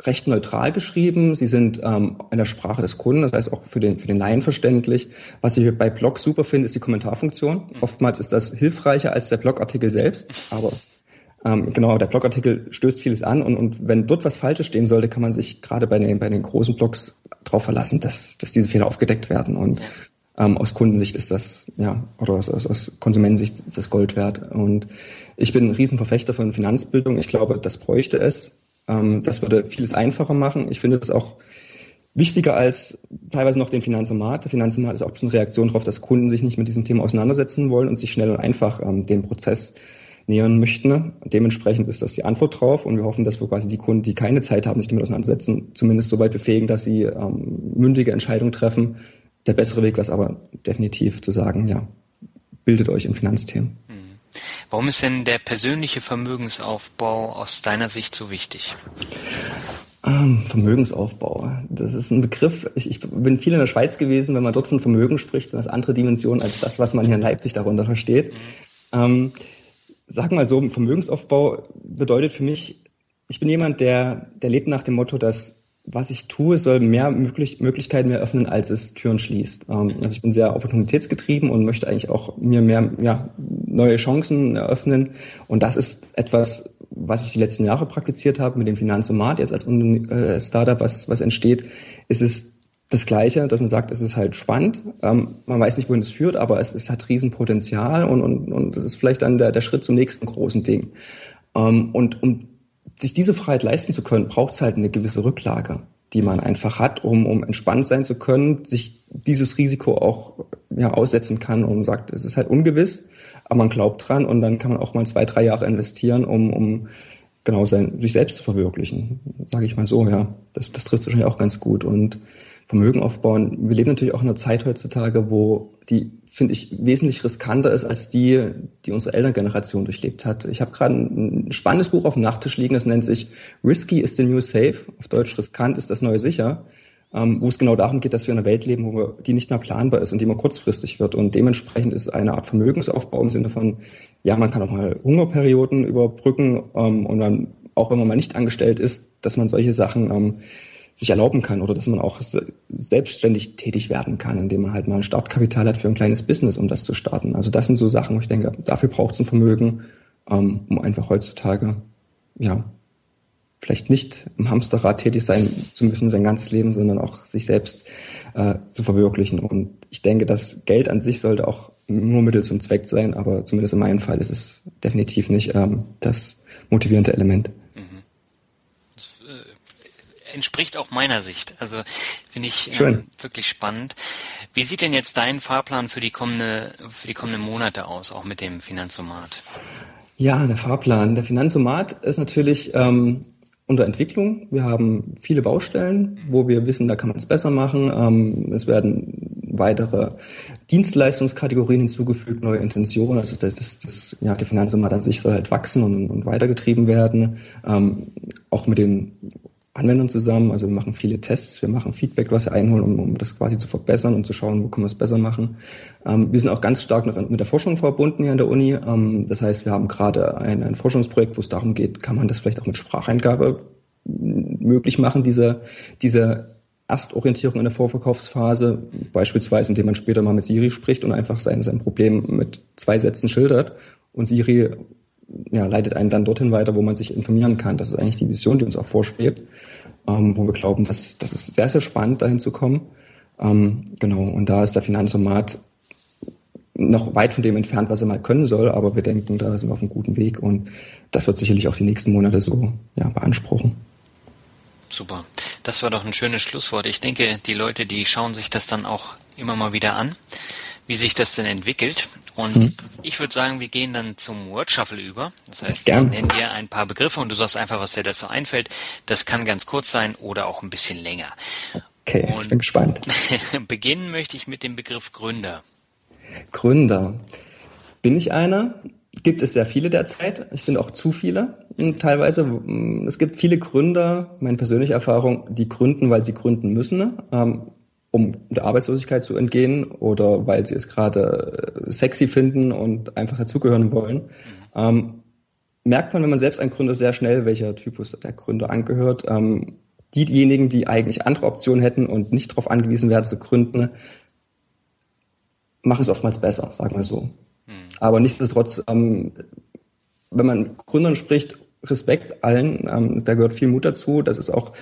recht neutral geschrieben. Sie sind ähm, in der Sprache des Kunden, das heißt auch für den, für den Laien verständlich. Was ich bei Blogs super finde, ist die Kommentarfunktion. Mhm. Oftmals ist das hilfreicher als der Blogartikel selbst, aber ähm, genau, der Blogartikel stößt vieles an und, und wenn dort was Falsches stehen sollte, kann man sich gerade bei den, bei den großen Blogs darauf verlassen, dass, dass diese Fehler aufgedeckt werden. Und ähm, aus Kundensicht ist das, ja, oder aus, aus, aus Konsumentensicht ist das Gold wert. Und ich bin ein Riesenverfechter von Finanzbildung. Ich glaube, das bräuchte es. Ähm, das würde vieles einfacher machen. Ich finde das auch wichtiger als teilweise noch den Finanzomat. Der Finanzomat ist auch eine Reaktion darauf, dass Kunden sich nicht mit diesem Thema auseinandersetzen wollen und sich schnell und einfach ähm, dem Prozess nähern möchten. Dementsprechend ist das die Antwort drauf und wir hoffen, dass wir quasi die Kunden, die keine Zeit haben, sich damit auseinandersetzen, zumindest so weit befähigen, dass sie ähm, mündige Entscheidungen treffen, der bessere Weg wäre es aber definitiv zu sagen, ja, bildet euch in Finanzthemen.
Warum ist denn der persönliche Vermögensaufbau aus deiner Sicht so wichtig?
Ähm, Vermögensaufbau, das ist ein Begriff. Ich, ich, bin viel in der Schweiz gewesen. Wenn man dort von Vermögen spricht, sind das andere Dimensionen als das, was man hier in Leipzig darunter versteht. Mhm. Ähm, sag mal so, Vermögensaufbau bedeutet für mich, ich bin jemand, der, der lebt nach dem Motto, dass was ich tue, soll mehr möglich Möglichkeiten mehr öffnen, als es Türen schließt. Ähm, also ich bin sehr opportunitätsgetrieben und möchte eigentlich auch mir mehr ja, neue Chancen eröffnen. Und das ist etwas, was ich die letzten Jahre praktiziert habe mit dem Finanzomat jetzt als äh, Startup, was, was entsteht, ist es das Gleiche, dass man sagt, es ist halt spannend. Ähm, man weiß nicht, wohin es führt, aber es, es hat Riesenpotenzial und, und, und es ist vielleicht dann der, der Schritt zum nächsten großen Ding. Ähm, und um sich diese Freiheit leisten zu können, braucht es halt eine gewisse Rücklage, die man einfach hat, um, um entspannt sein zu können, sich dieses Risiko auch ja, aussetzen kann und sagt, es ist halt ungewiss, aber man glaubt dran und dann kann man auch mal zwei, drei Jahre investieren, um, um genau sein, sich selbst zu verwirklichen, sage ich mal so, ja. Das, das trifft wahrscheinlich auch ganz gut und Vermögen aufbauen. Wir leben natürlich auch in einer Zeit heutzutage, wo die, finde ich, wesentlich riskanter ist als die, die unsere Elterngeneration durchlebt hat. Ich habe gerade ein spannendes Buch auf dem Nachttisch liegen, das nennt sich Risky is the New Safe. Auf Deutsch riskant ist das neue sicher. Ähm, wo es genau darum geht, dass wir in einer Welt leben, wo die nicht mehr planbar ist und die immer kurzfristig wird. Und dementsprechend ist eine Art Vermögensaufbau im Sinne von, ja, man kann auch mal Hungerperioden überbrücken ähm, und dann, auch wenn man mal nicht angestellt ist, dass man solche Sachen ähm, sich erlauben kann oder dass man auch selbstständig tätig werden kann, indem man halt mal ein Startkapital hat für ein kleines Business, um das zu starten. Also das sind so Sachen, wo ich denke, dafür braucht es ein Vermögen, ähm, um einfach heutzutage, ja, vielleicht nicht im Hamsterrad tätig sein zu müssen sein ganzes Leben, sondern auch sich selbst äh, zu verwirklichen. Und ich denke, das Geld an sich sollte auch nur Mittel zum Zweck sein, aber zumindest in meinem Fall ist es definitiv nicht ähm, das motivierende Element.
Entspricht auch meiner Sicht. Also finde ich ähm, wirklich spannend. Wie sieht denn jetzt dein Fahrplan für die kommende, für die kommenden Monate aus, auch mit dem Finanzomat?
Ja, der Fahrplan. Der Finanzomat ist natürlich ähm, unter Entwicklung. Wir haben viele Baustellen, wo wir wissen, da kann man es besser machen. Ähm, es werden weitere Dienstleistungskategorien hinzugefügt, neue Intentionen. Also das, das, das ja, der Finanzomat an sich soll halt wachsen und, und weitergetrieben werden. Ähm, auch mit den Anwendern zusammen. Also wir machen viele Tests, wir machen Feedback, was wir einholen, um, um das quasi zu verbessern und zu schauen, wo können wir es besser machen. Ähm, wir sind auch ganz stark noch mit der Forschung verbunden hier an der Uni. Ähm, das heißt, wir haben gerade ein, ein Forschungsprojekt, wo es darum geht, kann man das vielleicht auch mit Spracheingabe möglich machen, diese, diese Erstorientierung in der Vorverkaufsphase, beispielsweise indem man später mal mit Siri spricht und einfach sein, sein Problem mit zwei Sätzen schildert und Siri ja, leitet einen dann dorthin weiter, wo man sich informieren kann. Das ist eigentlich die Vision, die uns auch vorschwebt, ähm, wo wir glauben, dass das ist sehr, sehr spannend, dahin zu kommen. Ähm, genau, und da ist der Finanzomat noch weit von dem entfernt, was er mal können soll, aber wir denken, da sind wir auf einem guten Weg und das wird sicherlich auch die nächsten Monate so ja, beanspruchen.
Super. Das war doch ein schönes Schlusswort. Ich denke, die Leute, die schauen sich das dann auch immer mal wieder an, wie sich das denn entwickelt. Und hm. ich würde sagen, wir gehen dann zum Word Shuffle über. Das heißt, Gern. ich nenne dir ein paar Begriffe und du sagst einfach, was dir dazu einfällt. Das kann ganz kurz sein oder auch ein bisschen länger.
Okay, und ich bin gespannt.
beginnen möchte ich mit dem Begriff Gründer.
Gründer. Bin ich einer? Gibt es sehr viele derzeit. Ich finde auch zu viele. Teilweise, mm, es gibt viele Gründer, meine persönliche Erfahrung, die gründen, weil sie gründen müssen. Ähm, um der Arbeitslosigkeit zu entgehen oder weil sie es gerade äh, sexy finden und einfach dazugehören wollen. Mhm. Ähm, merkt man, wenn man selbst ein Gründer sehr schnell, welcher Typus der Gründer angehört. Ähm, diejenigen, die eigentlich andere Optionen hätten und nicht darauf angewiesen werden zu gründen, machen es oftmals besser, sagen wir so. Mhm. Aber nichtsdestotrotz, ähm, wenn man Gründern spricht, Respekt allen, ähm, da gehört viel Mut dazu. Das ist auch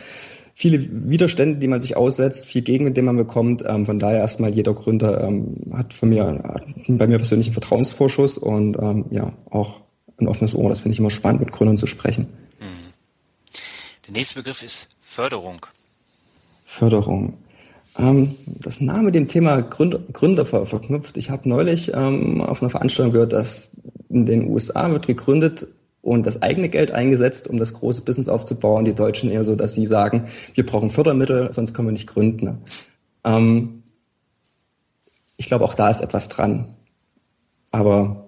viele Widerstände, die man sich aussetzt, viel Gegen, den man bekommt. Ähm, von daher erstmal jeder Gründer ähm, hat von mir, hat bei mir persönlich einen Vertrauensvorschuss und ähm, ja, auch ein offenes Ohr. Das finde ich immer spannend, mit Gründern zu sprechen. Mhm.
Der nächste Begriff ist Förderung.
Förderung. Ähm, das Name dem Thema Gründer, Gründer verknüpft. Ich habe neulich ähm, auf einer Veranstaltung gehört, dass in den USA wird gegründet und das eigene Geld eingesetzt, um das große Business aufzubauen. Die Deutschen eher so, dass sie sagen, wir brauchen Fördermittel, sonst können wir nicht gründen. Ähm, ich glaube, auch da ist etwas dran. Aber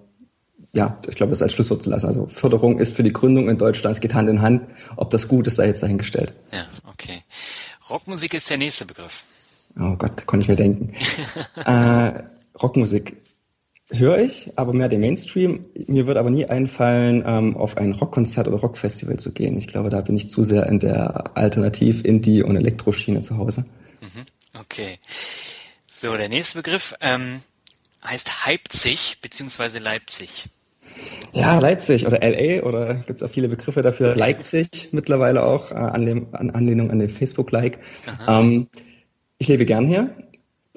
ja, ich glaube, das als Schlusswort zu lassen. Also Förderung ist für die Gründung in Deutschland, es geht Hand in Hand. Ob das gut ist, sei jetzt dahingestellt.
Ja, okay. Rockmusik ist der nächste Begriff.
Oh Gott, konnte ich mir denken. äh, Rockmusik höre ich, aber mehr den Mainstream. Mir wird aber nie einfallen, ähm, auf ein Rockkonzert oder Rockfestival zu gehen. Ich glaube, da bin ich zu sehr in der Alternativ-, Indie- und Elektroschiene zu Hause.
Mhm. Okay. So, der nächste Begriff ähm, heißt Leipzig beziehungsweise Leipzig.
Ja, Leipzig oder LA oder gibt es auch viele Begriffe dafür. Leipzig mittlerweile auch, äh, an Anlehnung an den Facebook-Like. Ähm, ich lebe gern hier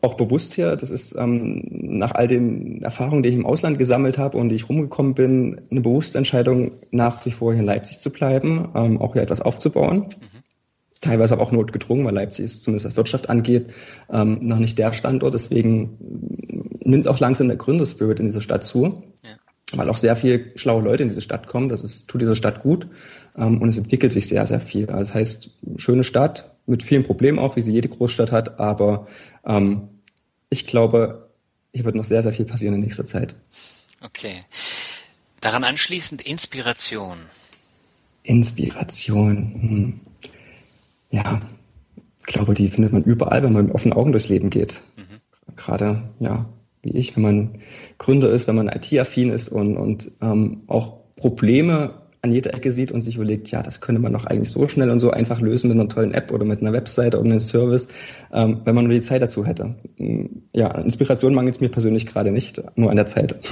auch bewusst hier. Das ist ähm, nach all den Erfahrungen, die ich im Ausland gesammelt habe und die ich rumgekommen bin, eine bewusste Entscheidung, nach wie vor hier in Leipzig zu bleiben, ähm, auch hier etwas aufzubauen. Mhm. Teilweise aber auch notgedrungen, weil Leipzig ist, zumindest was Wirtschaft angeht, ähm, noch nicht der Standort. Deswegen nimmt auch langsam der Gründerspirit in dieser Stadt zu, ja. weil auch sehr viele schlaue Leute in diese Stadt kommen. Das ist, tut dieser Stadt gut ähm, und es entwickelt sich sehr, sehr viel. Also das heißt, schöne Stadt mit vielen Problemen auch, wie sie jede Großstadt hat, aber ähm, ich glaube, hier wird noch sehr, sehr viel passieren in nächster Zeit.
Okay. Daran anschließend Inspiration.
Inspiration. Hm. Ja, ich glaube, die findet man überall, wenn man mit offenen Augen durchs Leben geht. Mhm. Gerade, ja, wie ich, wenn man Gründer ist, wenn man IT-affin ist und, und ähm, auch Probleme an jeder Ecke sieht und sich überlegt, ja, das könnte man doch eigentlich so schnell und so einfach lösen mit einer tollen App oder mit einer Webseite oder einem Service, ähm, wenn man nur die Zeit dazu hätte. Ja, Inspiration mangelt es mir persönlich gerade nicht, nur an der Zeit.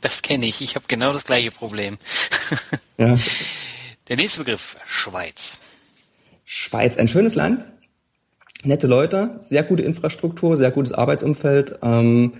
Das kenne ich. Ich habe genau das gleiche Problem. Ja. Der nächste Begriff, Schweiz.
Schweiz, ein schönes Land, nette Leute, sehr gute Infrastruktur, sehr gutes Arbeitsumfeld, ähm,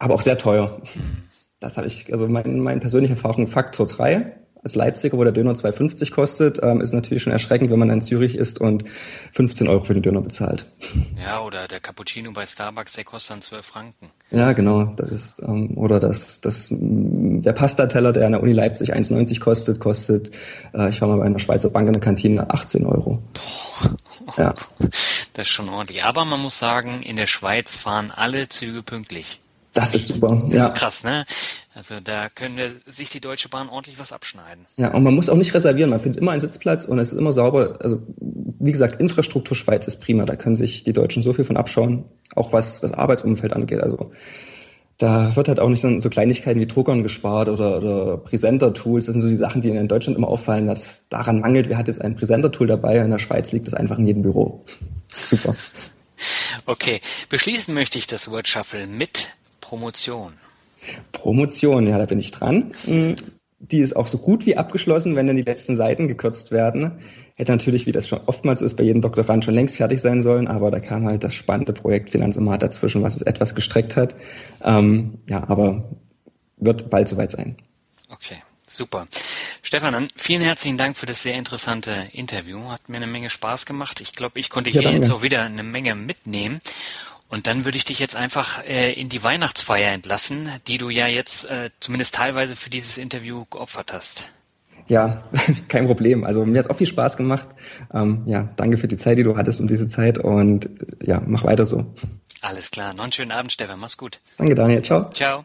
aber auch sehr teuer. Mhm das habe ich, also mein, meine persönliche Erfahrung Faktor 3. als Leipziger, wo der Döner 2,50 kostet, ähm, ist natürlich schon erschreckend, wenn man in Zürich ist und 15 Euro für den Döner bezahlt.
Ja, oder der Cappuccino bei Starbucks, der kostet dann 12 Franken.
Ja, genau. Das ist, ähm, oder das, das, der Pastateller, der an der Uni Leipzig 1,90 kostet, kostet, äh, ich war mal bei einer Schweizer Bank in der Kantine 18 Euro.
Boah. Ja. Das ist schon ordentlich. Aber man muss sagen, in der Schweiz fahren alle Züge pünktlich.
Das ist super. Das ja.
ist krass, ne? Also da können sich die Deutsche Bahn ordentlich was abschneiden.
Ja, und man muss auch nicht reservieren. Man findet immer einen Sitzplatz und es ist immer sauber. Also wie gesagt, Infrastruktur Schweiz ist prima. Da können sich die Deutschen so viel von abschauen, auch was das Arbeitsumfeld angeht. Also da wird halt auch nicht so, so Kleinigkeiten wie Druckern gespart oder, oder Präsenter-Tools. Das sind so die Sachen, die in Deutschland immer auffallen, dass daran mangelt. Wer hat jetzt ein Präsenter-Tool dabei? In der Schweiz liegt das einfach in jedem Büro. Super.
Okay, beschließen möchte ich das Word Shuffle mit Promotion.
Promotion, ja, da bin ich dran. Hm, die ist auch so gut wie abgeschlossen, wenn dann die letzten Seiten gekürzt werden. Hätte natürlich, wie das schon oftmals ist, bei jedem Doktorand schon längst fertig sein sollen, aber da kam halt das spannende Projekt Finanzomat dazwischen, was es etwas gestreckt hat. Ähm, ja, aber wird bald soweit sein.
Okay, super. Stefan, dann vielen herzlichen Dank für das sehr interessante Interview. Hat mir eine Menge Spaß gemacht. Ich glaube, ich konnte hier ja, jetzt auch wieder eine Menge mitnehmen. Und dann würde ich dich jetzt einfach äh, in die Weihnachtsfeier entlassen, die du ja jetzt äh, zumindest teilweise für dieses Interview geopfert hast.
Ja, kein Problem. Also mir hat es auch viel Spaß gemacht. Ähm, ja, danke für die Zeit, die du hattest um diese Zeit und ja, mach weiter so.
Alles klar. Noch einen schönen Abend, Stefan. Mach's gut.
Danke, Daniel. Ciao.
Ciao.